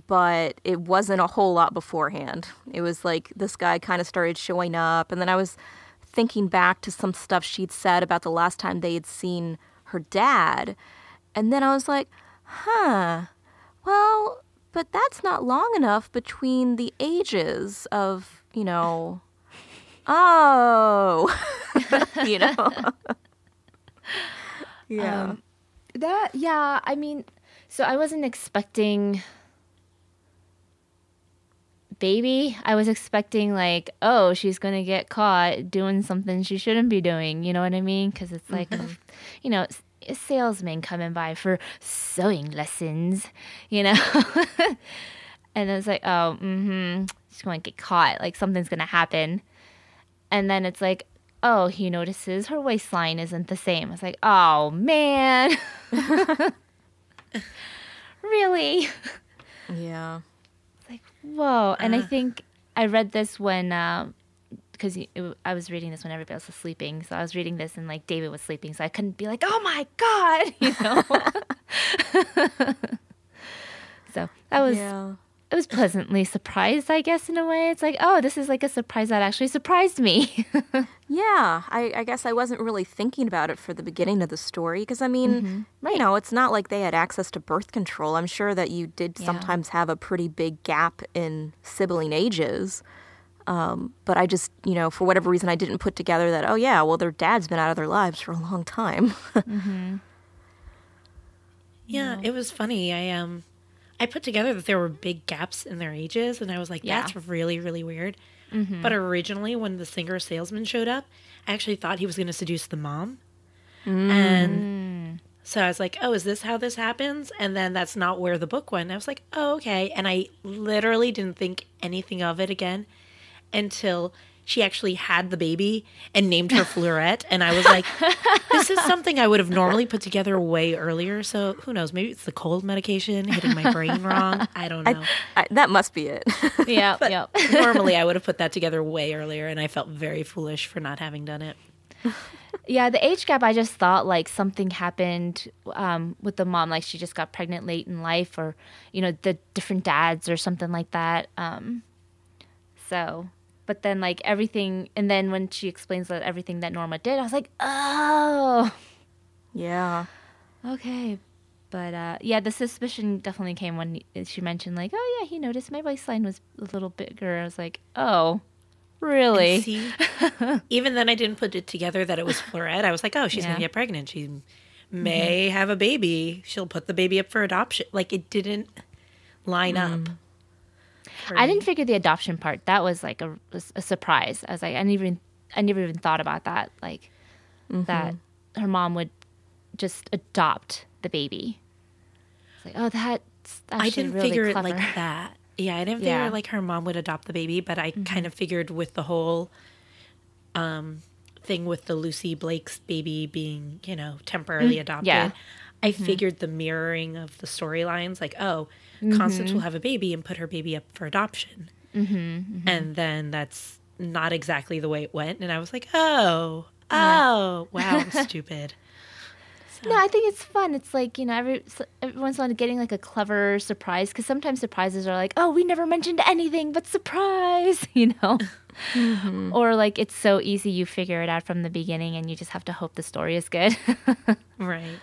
but it wasn't a whole lot beforehand. It was like this guy kind of started showing up, and then I was thinking back to some stuff she'd said about the last time they had seen her dad. And then I was like, huh, well, but that's not long enough between the ages of, you know, oh, you know. yeah. Um, that yeah, I mean, so I wasn't expecting baby. I was expecting like, oh, she's gonna get caught doing something she shouldn't be doing. You know what I mean? Because it's like, a, you know, a salesman coming by for sewing lessons. You know, and it's like, oh, mm-hmm, she's going to get caught. Like something's gonna happen. And then it's like, oh, he notices her waistline isn't the same. It's like, oh man. really? Yeah. Whoa. And I think I read this when, uh, because I was reading this when everybody else was sleeping. So I was reading this and like David was sleeping. So I couldn't be like, oh my God, you know? so that was, Yeah. I was pleasantly surprised, I guess, in a way. It's like, oh, this is like a surprise that actually surprised me. Yeah, I, I guess I wasn't really thinking about it for the beginning of the story because I mean, Mm-hmm. Right. you know, it's not like they had access to birth control. I'm sure that you did Yeah. sometimes have a pretty big gap in sibling ages. Um, but I just, you know, for whatever reason, I didn't put together that, oh, yeah, well, their dad's been out of their lives for a long time. Yeah, it was funny. I um I put together that there were big gaps in their ages and I was like, Yeah. that's really, really weird. Mm-hmm. But originally when the Singer salesman showed up, I actually thought he was gonna seduce the mom. And mm. so I was like, Oh, is this how this happens? And then that's not where the book went. I was like, Oh, okay. And I literally didn't think anything of it again until she actually had the baby and named her Fleurette. And I was like, this is something I would have normally put together way earlier. So who knows? Maybe it's the cold medication hitting my brain wrong. I don't know. I, that must be it. yeah, But yeah. normally I would have put that together way earlier, and I felt very foolish for not having done it. Yeah, the age gap, I just thought like something happened um, with the mom, like she just got pregnant late in life, or, you know, the different dads or something like that. Um, so, but then like everything, and then when she explains that everything that Norma did, I was like, oh, yeah. okay. But uh, yeah, the suspicion definitely came when she mentioned, like, oh, yeah, he noticed my waistline was a little bigger. I was like, oh, really? And see, even then I didn't put it together that it was Fleurette. I was like, oh, she's Yeah. gonna get pregnant. She may have a baby. She'll put the baby up for adoption. Like it didn't line up. I didn't figure the adoption part. That was like a, a surprise. I was like, I never even, I never even thought about that. Like that mm-hmm. her mom would just adopt the baby. It's like, oh, that's I didn't really figure it like that. Yeah, I didn't Yeah. figure like her mom would adopt the baby, but I mm-hmm. kind of figured with the whole um thing with the Lucy Blake's baby being, you know, temporarily mm-hmm. adopted. yeah. I mm-hmm. figured the mirroring of the storylines, like, oh, mm-hmm. Constance will have a baby and put her baby up for adoption. Mm-hmm, and then that's not exactly the way it went. And I was like, oh, oh, wow, I'm stupid. No, I think it's fun. It's like you know, every s- everyone's on getting like a clever surprise because sometimes surprises are like, oh, we never mentioned anything but surprise, you know, or like it's so easy you figure it out from the beginning and you just have to hope the story is good. Right.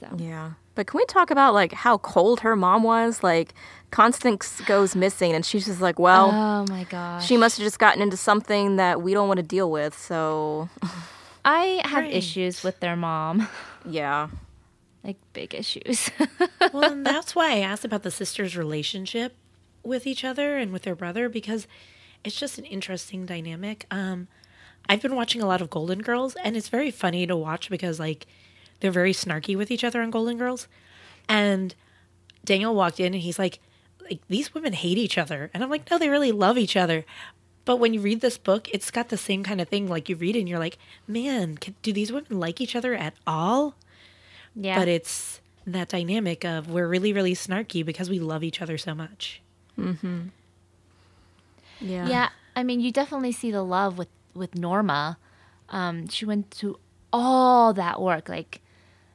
So Yeah. But can we talk about like how cold her mom was? Like Constance goes missing and she's just like, well, oh my gosh, she must have just gotten into something that we don't want to deal with. So, I have Right. issues with their mom, yeah. like big issues. well, and that's why I asked about the sisters' relationship with each other and with their brother because it's just an interesting dynamic. Um, I've been watching a lot of Golden Girls, and it's very funny to watch because like they're very snarky with each other on Golden Girls. And Daniel walked in and he's like, like these women hate each other, and I'm like, no, they really love each other. But when you read this book, it's got the same kind of thing. Like you read it and you're like, man, can, do these women like each other at all? yeah, but it's that dynamic of we're really, really snarky because we love each other so much. Yeah. Yeah, I mean, you definitely see the love with with Norma. Um, she went to all that work. Like,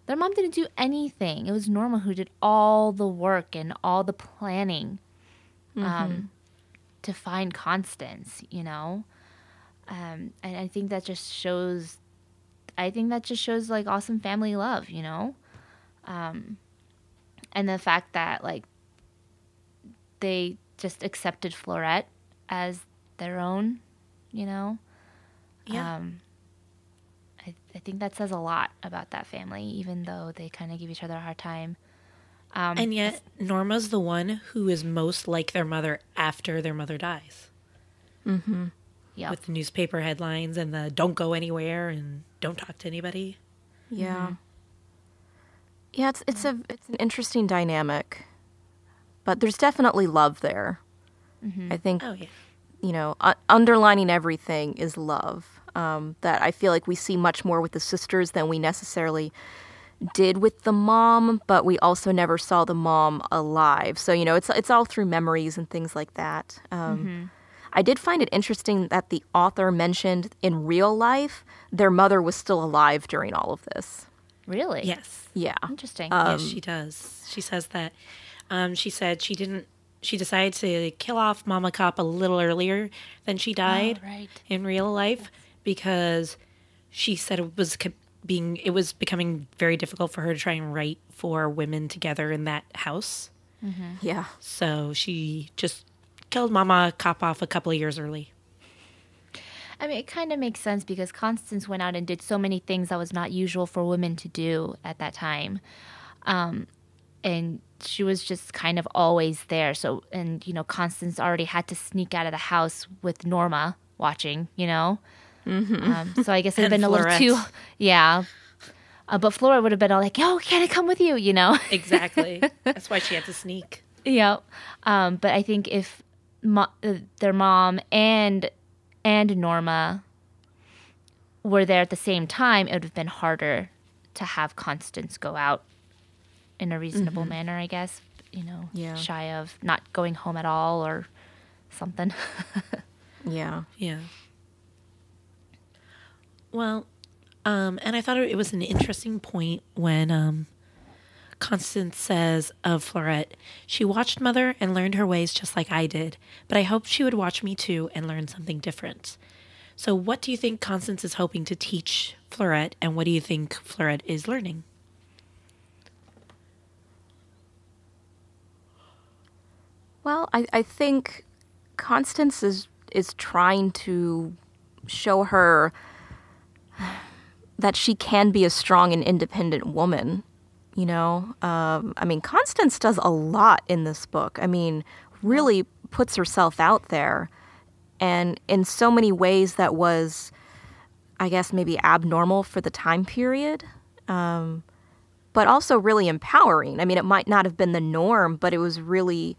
their mom didn't do anything. It was Norma who did all the work and all the planning um, to find Constance. You know, um, and I think that just shows. I think that just shows like awesome family love. You know, um, and the fact that like they just accepted Fleurette as their own, you know. Yeah. Um, I, I think that says a lot about that family, even though they kind of give each other a hard time. Um, and yet, Norma's the one who is most like their mother after their mother dies. yeah, With the newspaper headlines and the don't go anywhere and don't talk to anybody. Yeah. Yeah, it's it's a it's an interesting dynamic. But there's definitely love there. I think Oh, yeah. you know, uh, underlining everything is love. Um, that I feel like we see much more with the sisters than we necessarily did with the mom, but we also never saw the mom alive. So you know, it's it's all through memories and things like that. Um, I did find it interesting that the author mentioned in real life their mother was still alive during all of this. really, Yes. Yeah. interesting. yes, she does. She says that. Um, she said she didn't. She decided to kill off Mama Kopp a little earlier than she died Oh, right. in real life because she said it was being it was becoming very difficult for her to try and write for women together in that house. Yeah. So she just killed Mama Kopp off a couple of years early. I mean, it kind of makes sense because Constance went out and did so many things that was not usual for women to do at that time. Um, and she was just kind of always there. So, and, you know, Constance already had to sneak out of the house with Norma watching, you know? Um, so I guess it would have And been a little too, yeah. Uh, but Flora would have been all like, yo, can I come with you, you know? Exactly. That's why she had to sneak. Yeah. Um, but I think if mo- uh, their mom and and Norma were there at the same time, it would have been harder to have Constance go out in a reasonable manner, I guess. You know, Yeah. shy of not going home at all or something. Yeah. Yeah. Well, um, and I thought it was an interesting point when um, Constance says of Fleurette, she watched Mother and learned her ways just like I did, but I hoped she would watch me too and learn something different. So, what do you think Constance is hoping to teach Fleurette, and what do you think Fleurette is learning? Well, I, I think Constance is is trying to show her that she can be a strong and independent woman. You know, um, I mean, Constance does a lot in this book. I mean, really puts herself out there, and in so many ways that was, I guess, maybe abnormal for the time period. Um, but also really empowering. I mean, it might not have been the norm, but it was really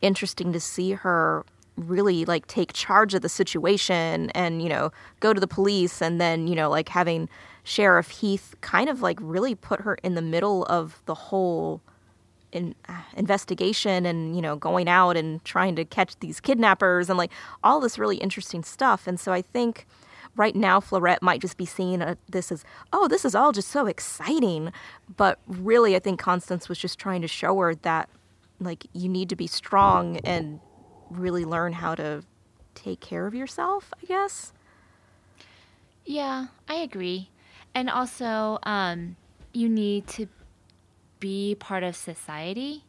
interesting to see her really like take charge of the situation and, you know, go to the police and then, you know, like having Sheriff Heath kind of like really put her in the middle of the whole in, uh, investigation and, you know, going out and trying to catch these kidnappers and like all this really interesting stuff. And so I think right now Fleurette might just be seeing uh this as, oh, this is all just so exciting. But really, I think Constance was just trying to show her that, like, you need to be strong and really learn how to take care of yourself, I guess. Yeah, I agree. And also, um, you need to be part of society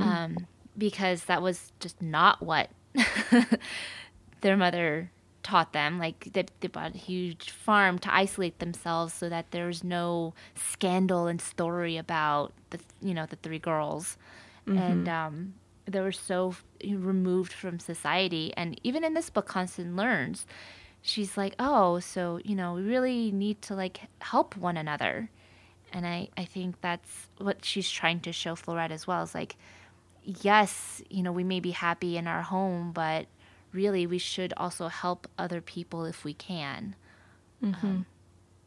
um, because that was just not what their mother taught them. Like they, they bought a huge farm to isolate themselves so that there's no scandal and story about the you know the three girls, and um, they were so removed from society. And even in this book, Constance learns. She's like, oh, so you know, we really need to like help one another, and I I think that's what she's trying to show Fleurette as well. Is like, yes, you know, we may be happy in our home, but really we should also help other people if we can. Um,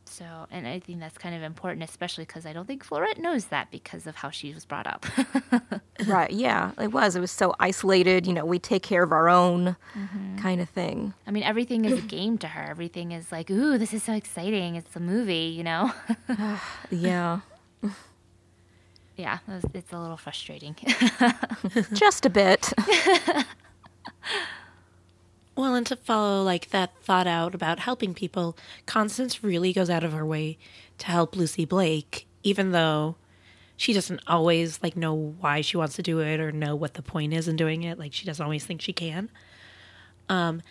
So, and I think that's kind of important, especially because I don't think Fleurette knows that because of how she was brought up. right. Yeah, it was. It was so isolated. You know, we take care of our own mm-hmm. kind of thing. I mean, everything is a game to her. Everything is like, ooh, this is so exciting. It's a movie, you know? Yeah, yeah, it's a little frustrating. just a bit. Well, and to follow like that thought out about helping people, Constance really goes out of her way to help Lucy Blake, even though she doesn't always like know why she wants to do it or know what the point is in doing it. Like she doesn't always think she can. Um,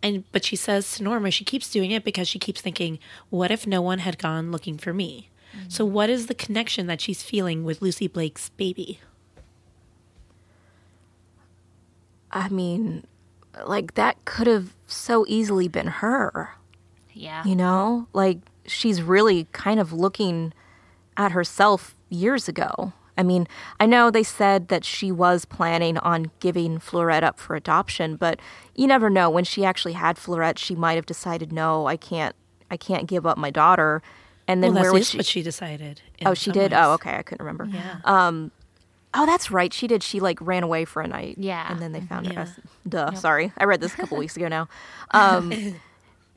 and but she says to Norma, she keeps doing it because she keeps thinking, what if no one had gone looking for me? So what is the connection that she's feeling with Lucy Blake's baby? I mean, like that could have so easily been her. yeah. You know, like she's really kind of looking at herself years ago. I mean, I know they said that she was planning on giving Fleurette up for adoption, but you never know. When she actually had Fleurette, she might have decided, "No, I can't. I can't give up my daughter." And then well, where is she? what she decided. oh, she did. ways. Oh, okay. I couldn't remember. Yeah. Um, Oh, that's right. She did. She like ran away for a night. Yeah. And then they found Yeah. her. Duh. Sorry. I read this a couple weeks ago now. Um,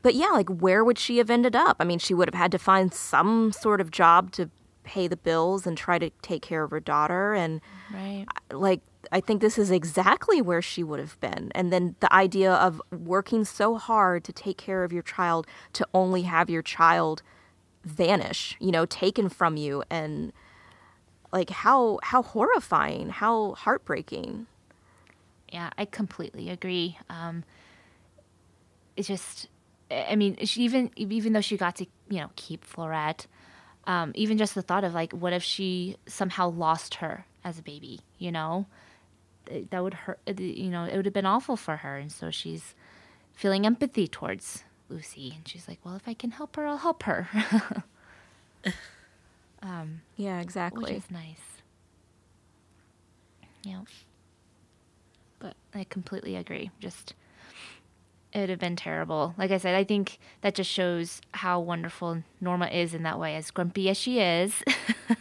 but yeah, like where would she have ended up? I mean, she would have had to find some sort of job to pay the bills and try to take care of her daughter. And Right. like, I think this is exactly where she would have been. And then the idea of working so hard to take care of your child to only have your child vanish, you know, taken from you and like how how horrifying, how heartbreaking. Yeah, I completely agree. Um, it's just, I mean, she even even though she got to you know keep Fleurette, um, even just the thought of like, what if she somehow lost her as a baby? You know, that would hurt. uh, You know, it would have been awful for her, and so she's feeling empathy towards Lucy, and she's like, well, if I can help her, I'll help her, Um, yeah, exactly. which exactly. is nice. Yeah. But I completely agree. Just it would have been terrible. Like I said, I think that just shows how wonderful Norma is in that way. As grumpy as she is,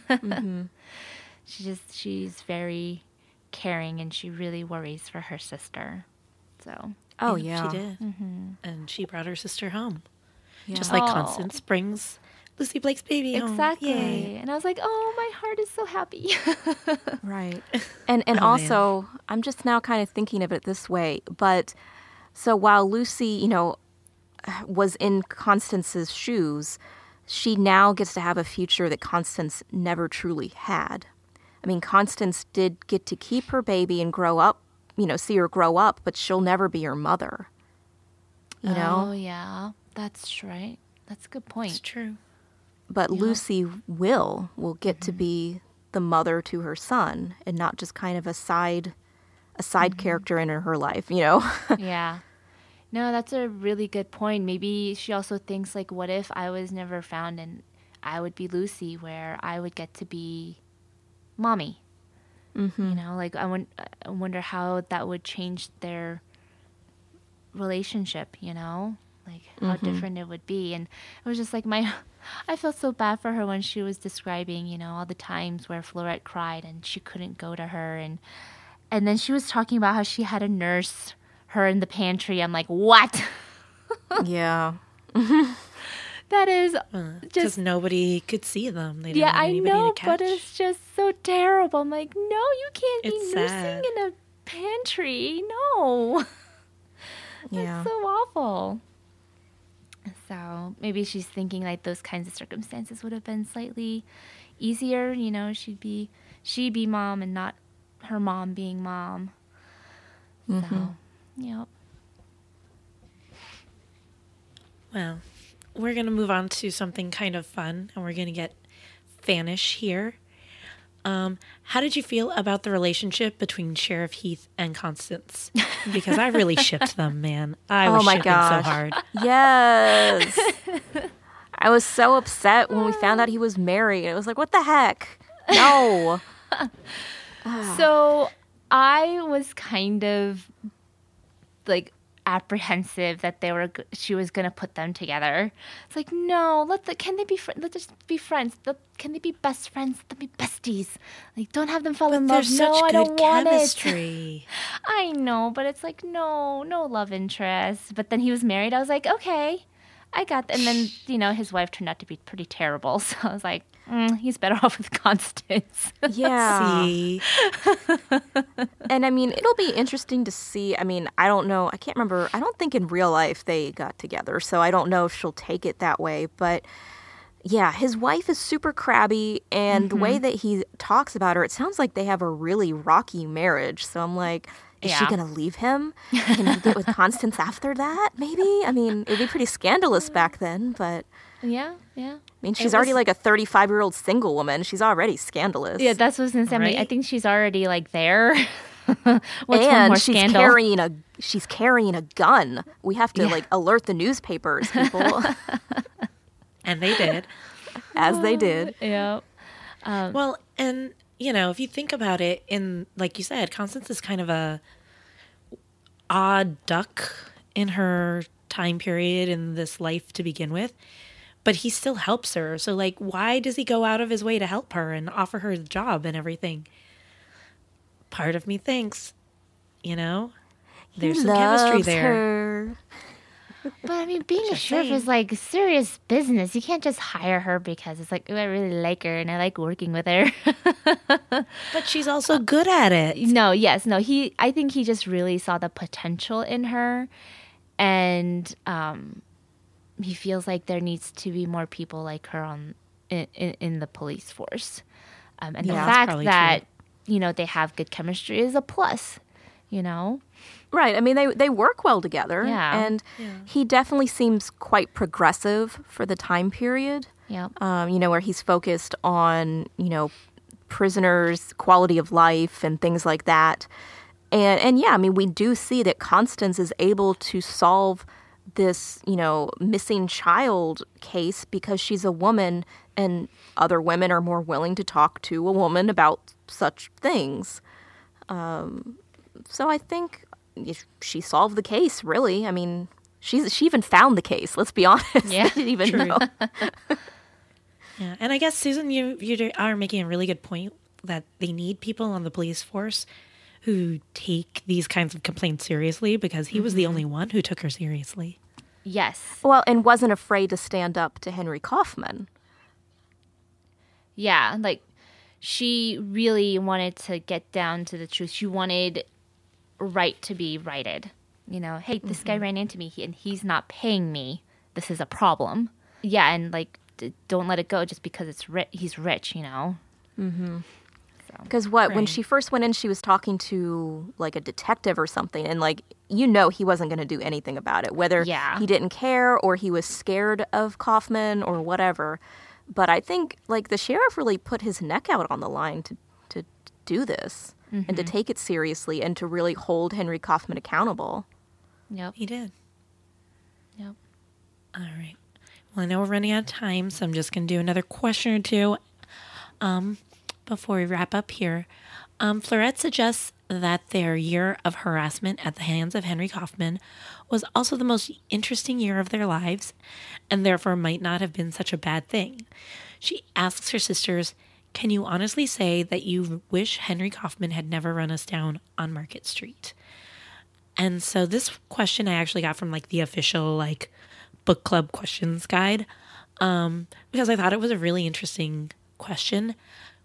mm-hmm. she just she's very caring and she really worries for her sister. So Oh, oh Yeah, yeah. she did, mm-hmm. and she brought her sister home, Yeah. just like Oh. Constance brings Lucy Blake's baby exactly. Yay. And I was like, oh, my heart is so happy. Right. And and Oh, man. also, I'm just now kind of thinking of it this way, but so while Lucy, you know, was in Constance's shoes, she now gets to have a future that Constance never truly had. I mean, Constance did get to keep her baby and grow up, you know, see her grow up, but she'll never be her mother. You know? Oh yeah, that's right. That's a good point. It's point. true. But Lucy will will get to mm-hmm. be the mother to her son and not just kind of a side a side mm-hmm. character in her life, you know. yeah. No, that's a really good point. Maybe she also thinks like, what if I was never found and I would be Lucy, where I would get to be mommy. Mm-hmm. You know, like I, won- I wonder how that would change their relationship. You know, like how mm-hmm. different it would be. And it was just like my, I felt so bad for her when she was describing, you know, all the times where Fleurette cried and she couldn't go to her and and then she was talking about how she had a nurse her in the pantry. I'm like, what? yeah. that is uh, just nobody could see them. They didn't yeah, I know, but it's just so terrible. I'm like, no, you can't It's be nursing sad. in a pantry. No, Yeah. that's so awful. So maybe she's thinking like those kinds of circumstances would have been slightly easier. You know, she'd be she be mom and not her mom being mom. So, mm-hmm. yep. Well, we're going to move on to something kind of fun, and we're going to get fanish here. Um, how did you feel about the relationship between Sheriff Heath and Constance? Because I really shipped them, man. I was oh my shipping gosh. so hard. Yes. I was so upset when we found out he was married. It was like, what the heck? No. So I was kind of like apprehensive that they were she was gonna put them together. It's like no, let the can they be fr- let just be friends. Let, can they be best friends? Let them be besties. Like don't have them fall in love. There's No, such I good don't want it. chemistry. I know, but it's like no, no love interest. But then he was married. I was like, okay, I got. That. And then you know his wife turned out to be pretty terrible. So I was like, mm, he's better off with Constance. Yeah. See, And I mean, it'll be interesting to see. I mean, I don't know. I can't remember. I don't think in real life they got together. So I don't know if she'll take it that way. But yeah, his wife is super crabby. And the way that he talks about her, it sounds like they have a really rocky marriage. So I'm like, is she going to leave him? Can he get with Constance after that? Maybe? I mean, it would be pretty scandalous back then. But yeah, yeah. I mean, she's It already like a 35 year old single woman. She's already scandalous. Yeah, that's what's gonna say. I mean, I think she's already like there. What's and more she's scandal? carrying a she's carrying a gun. We have to Yeah. like alert the newspapers, people, and they did. as they did. yeah. Um, well, and you know, if you think about it, in like you said, Constance is kind of a odd duck in her time period in this life to begin with. But he still helps her. So like why does he go out of his way to help her and offer her the job and everything? Part of me thinks, you know, there's some chemistry there. her. But I mean, being a saying. is like serious business. You can't just hire her because it's like, oh, I really like her and I like working with her. But she's also good at it. no, yes, no. He, I think he just really saw the potential in her, and um, he feels like there needs to be more people like her on in, in, in the police force. Um, and Yeah. the fact that true. you know they have good chemistry is a plus. You know. Right. I mean, they they work well together. Yeah. And he definitely seems quite progressive for the time period. Yeah. Um, you know, where he's focused on you know prisoners' quality of life and things like that. And and yeah, I mean, we do see that Constance is able to solve this, you know, missing child case because she's a woman and other women are more willing to talk to a woman about such things. Um, so I think she solved the case, really. I mean, she's she even found the case, let's be honest. Yeah, didn't even true. know. Yeah, and I guess Susan, you you are making a really good point that they need people on the police force who take these kinds of complaints seriously because he was the mm-hmm. only one who took her seriously. Yes. Well, and wasn't afraid to stand up to Henry Kaufman. Yeah, like she really wanted to get down to the truth. She wanted right to be righted. You know, hey, this guy mm-hmm. ran into me and he's not paying me. This is a problem. Yeah, and like d- don't let it go just because it's ri- he's rich, you know. Mm-hmm. Because what, when she first went in, she was talking to like a detective or something, and like you know, he wasn't going to do anything about it, whether Yeah. he didn't care or he was scared of Kaufman or whatever. But I think like the sheriff really put his neck out on the line to to do this and to take it seriously and to really hold Henry Kaufman accountable. Yep. He did. Yep. All right. Well, I know we're running out of time, so I'm just going to do another question or two um, before we wrap up here. Um, Fleurette suggests that their year of harassment at the hands of Henry Kaufman was also the most interesting year of their lives and therefore might not have been such a bad thing. She asks her sisters, Can you honestly say that you wish Henry Kaufman had never run us down on Market Street? And so this question I actually got from like the official like book club questions guide um because I thought it was a really interesting question.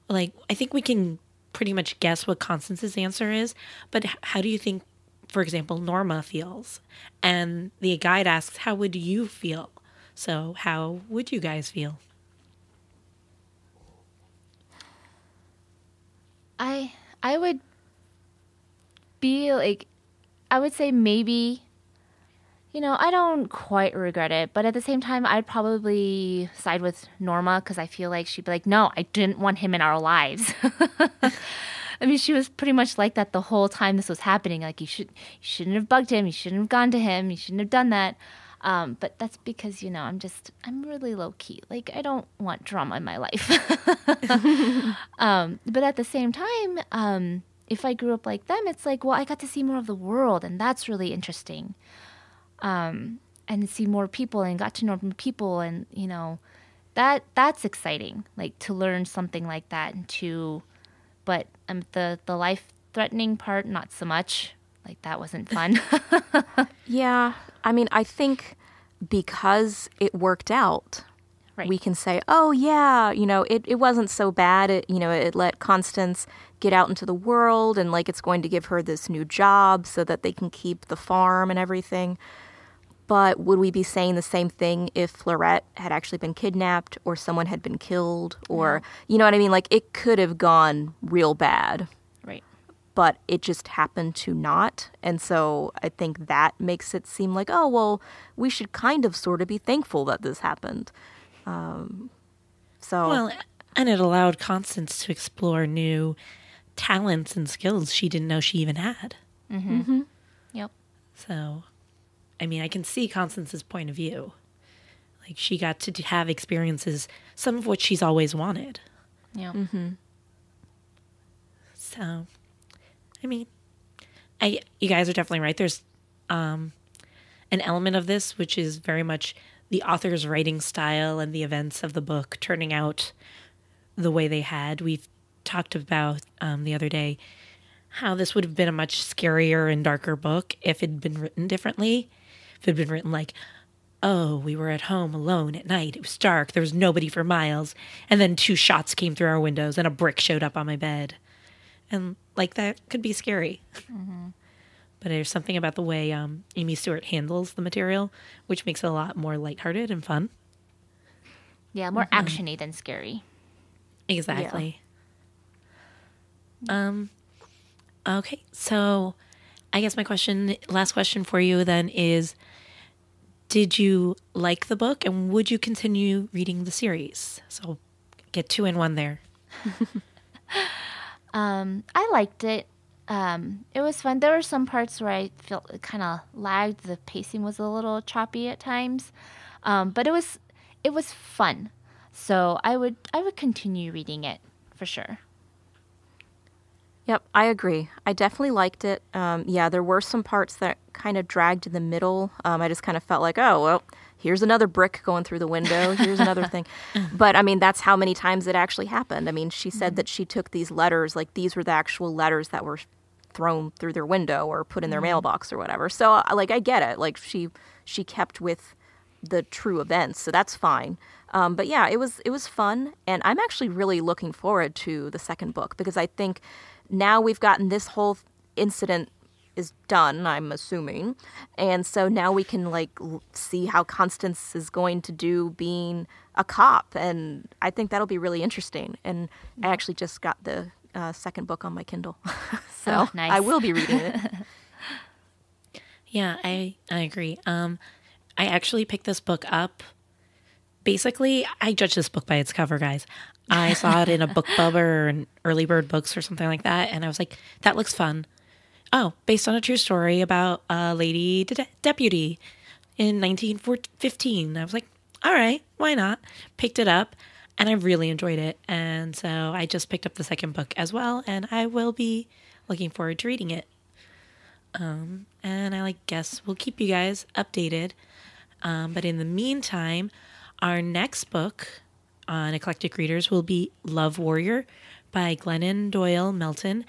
Like I think we can pretty much guess what Constance's answer is, but how do you think for example Norma feels? And the guide asks how would you feel? So how would you guys feel? I I would be like I would say maybe you know, I don't quite regret it, but at the same time I'd probably side with Norma cuz I feel like she'd be like, "No, I didn't want him in our lives." I mean, she was pretty much like that the whole time this was happening. Like, you should, you shouldn't have bugged him. You shouldn't have gone to him. You shouldn't have done that. Um, but that's because you know I'm just I'm really low key. Like I don't want drama in my life. um, but at the same time, um, if I grew up like them, it's like well I got to see more of the world, and that's really interesting. Um, and see more people and got to know more people and you know that that's exciting like to learn something like that and to but um, the the life threatening part not so much like that wasn't fun Yeah, I mean, I think because it worked out, Right. we can say, "Oh yeah, you know, it, it wasn't so bad. It you know, it let Constance get out into the world, and like it's going to give her this new job so that they can keep the farm and everything." But would we be saying the same thing if Fleurette had actually been kidnapped or someone had been killed or you know what I mean? Like it could have gone real bad right but it just happened to not. And so I think that makes it seem like, oh, well, we should kind of sort of be thankful that this happened. Um, so, Well, and it allowed Constance to explore new talents and skills she didn't know she even had. yep So, I mean, I can see Constance's point of view. Like, she got to have experiences, some of which she's always wanted. yeah Mm-hmm. So, I mean, I you guys are definitely right. There's um, an element of this which is very much the author's writing style and the events of the book turning out the way they had. We've talked about um, the other day how this would have been a much scarier and darker book if it had been written differently. If it had been written like, oh, we were at home alone at night. It was dark. There was nobody for miles. And then two shots came through our windows and a brick showed up on my bed. And like that could be scary. But there's something about the way um, Amy Stewart handles the material, which makes it a lot more lighthearted and fun. yeah more actiony than scary Exactly. Um okay, so I guess my question last question for you then is did you like the book and would you continue reading the series? So get two in one there. Um, I liked it. Um, it was fun. There were some parts where I felt kind of lagged. The pacing was a little choppy at times, um, but it was it was fun. So I would I would continue reading it for sure. Yep, I agree. I definitely liked it. Um, yeah, there were some parts that kind of dragged in the middle. Um, I just kind of felt like, oh, well, here's another brick going through the window. Here's another thing. But I mean, that's how many times it actually happened. I mean, she said that she took these letters, like these were the actual letters that were thrown through their window or put in their mailbox or whatever. So, uh, like, I get it. Like, she she kept with the true events, so that's fine. Um, but yeah, it was it was fun, and I'm actually really looking forward to the second book because I think now we've gotten this whole incident is done. I'm assuming, and so now we can like l- see how Constance is going to do being a cop, and I think that'll be really interesting. And I actually just got the uh, second book on my Kindle, so Oh, nice. I will be reading it. Yeah, I I agree. Um, I actually picked this book up. Basically, I judge this book by its cover, guys. I saw it in a BookBub or an Early Bird Books or something like that, and I was like, "That looks fun." Oh, based on a true story about a lady de- deputy in 1915. I was like, "All right, why not?" Picked it up, and I really enjoyed it, and so I just picked up the second book as well, and I will be looking forward to reading it and I like guess we'll keep you guys updated. Um, but in the meantime, our next book on Eclectic Readers will be Love Warrior by Glennon Doyle Melton,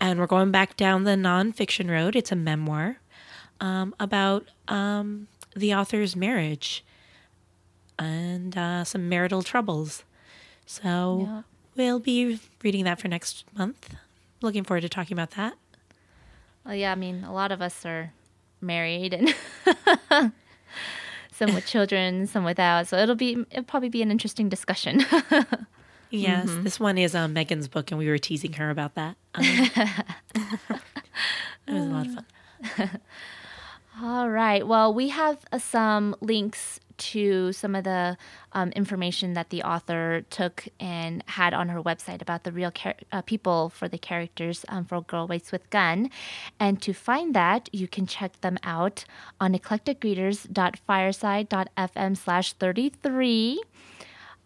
and we're going back down the nonfiction road. It's a memoir um, about um, the author's marriage and uh, some marital troubles. So Yeah. we'll be reading that for next month. Looking forward to talking about that. Well, yeah, I mean, a lot of us are married and some with children, some without. So it'll be it'll probably be an interesting discussion. Yes, this one is um, Megan's book, and we were teasing her about that. Um, it was a lot of fun. All right. Well, we have uh, some links to some of the um, information that the author took and had on her website about the real char- uh, people for the characters um, for Girl Waits with Gun. And to find that, you can check them out on eclecticreaders.fireside.fm slash 33.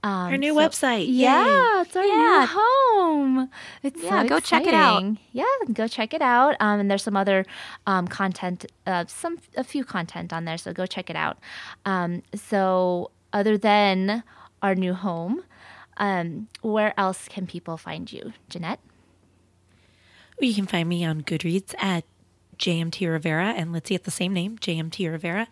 Um, Our new so- website. Yeah, Yay. it's our Yeah. new home. It's Yeah, so go check it out. Yeah, go check it out. Um, and there's some other um, content, uh, some a few content on there, so go check it out. Um, so other than our new home, um, where else can people find you, Jeanette? You can find me on Goodreads at JMT Rivera and Litsy at the same name, JMT Rivera,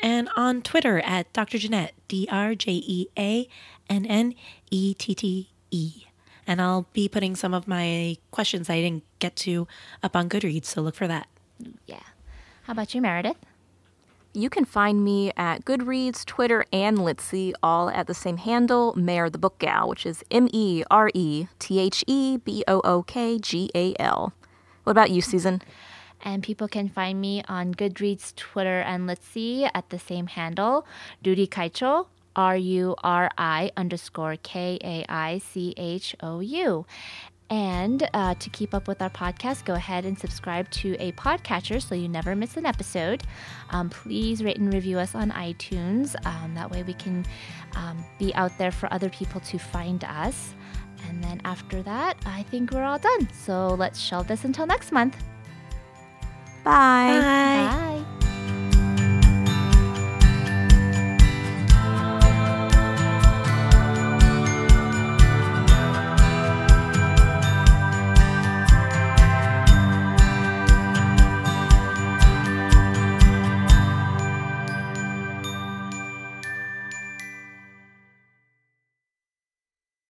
and on Twitter at Dr. Jeanette, D R J E A N N E T T E. And I'll be putting some of my questions I didn't get to up on Goodreads, so look for that. Yeah. How about you, Meredith? You can find me at Goodreads, Twitter, and Litsy, all at the same handle, Mare the Book Gal, which is M E R E T H E B O O K G A L. What about you, Susan? And people can find me on Goodreads, Twitter, and let's see at the same handle, Ruri Kaicho, R U R I underscore K A I C H O U. And uh, to keep up with our podcast, go ahead and subscribe to a podcatcher so you never miss an episode. Um, please rate and review us on iTunes. Um, that way we can um, be out there for other people to find us. And then after that, I think we're all done. So let's shelve this until next month. Bye. Bye. Bye.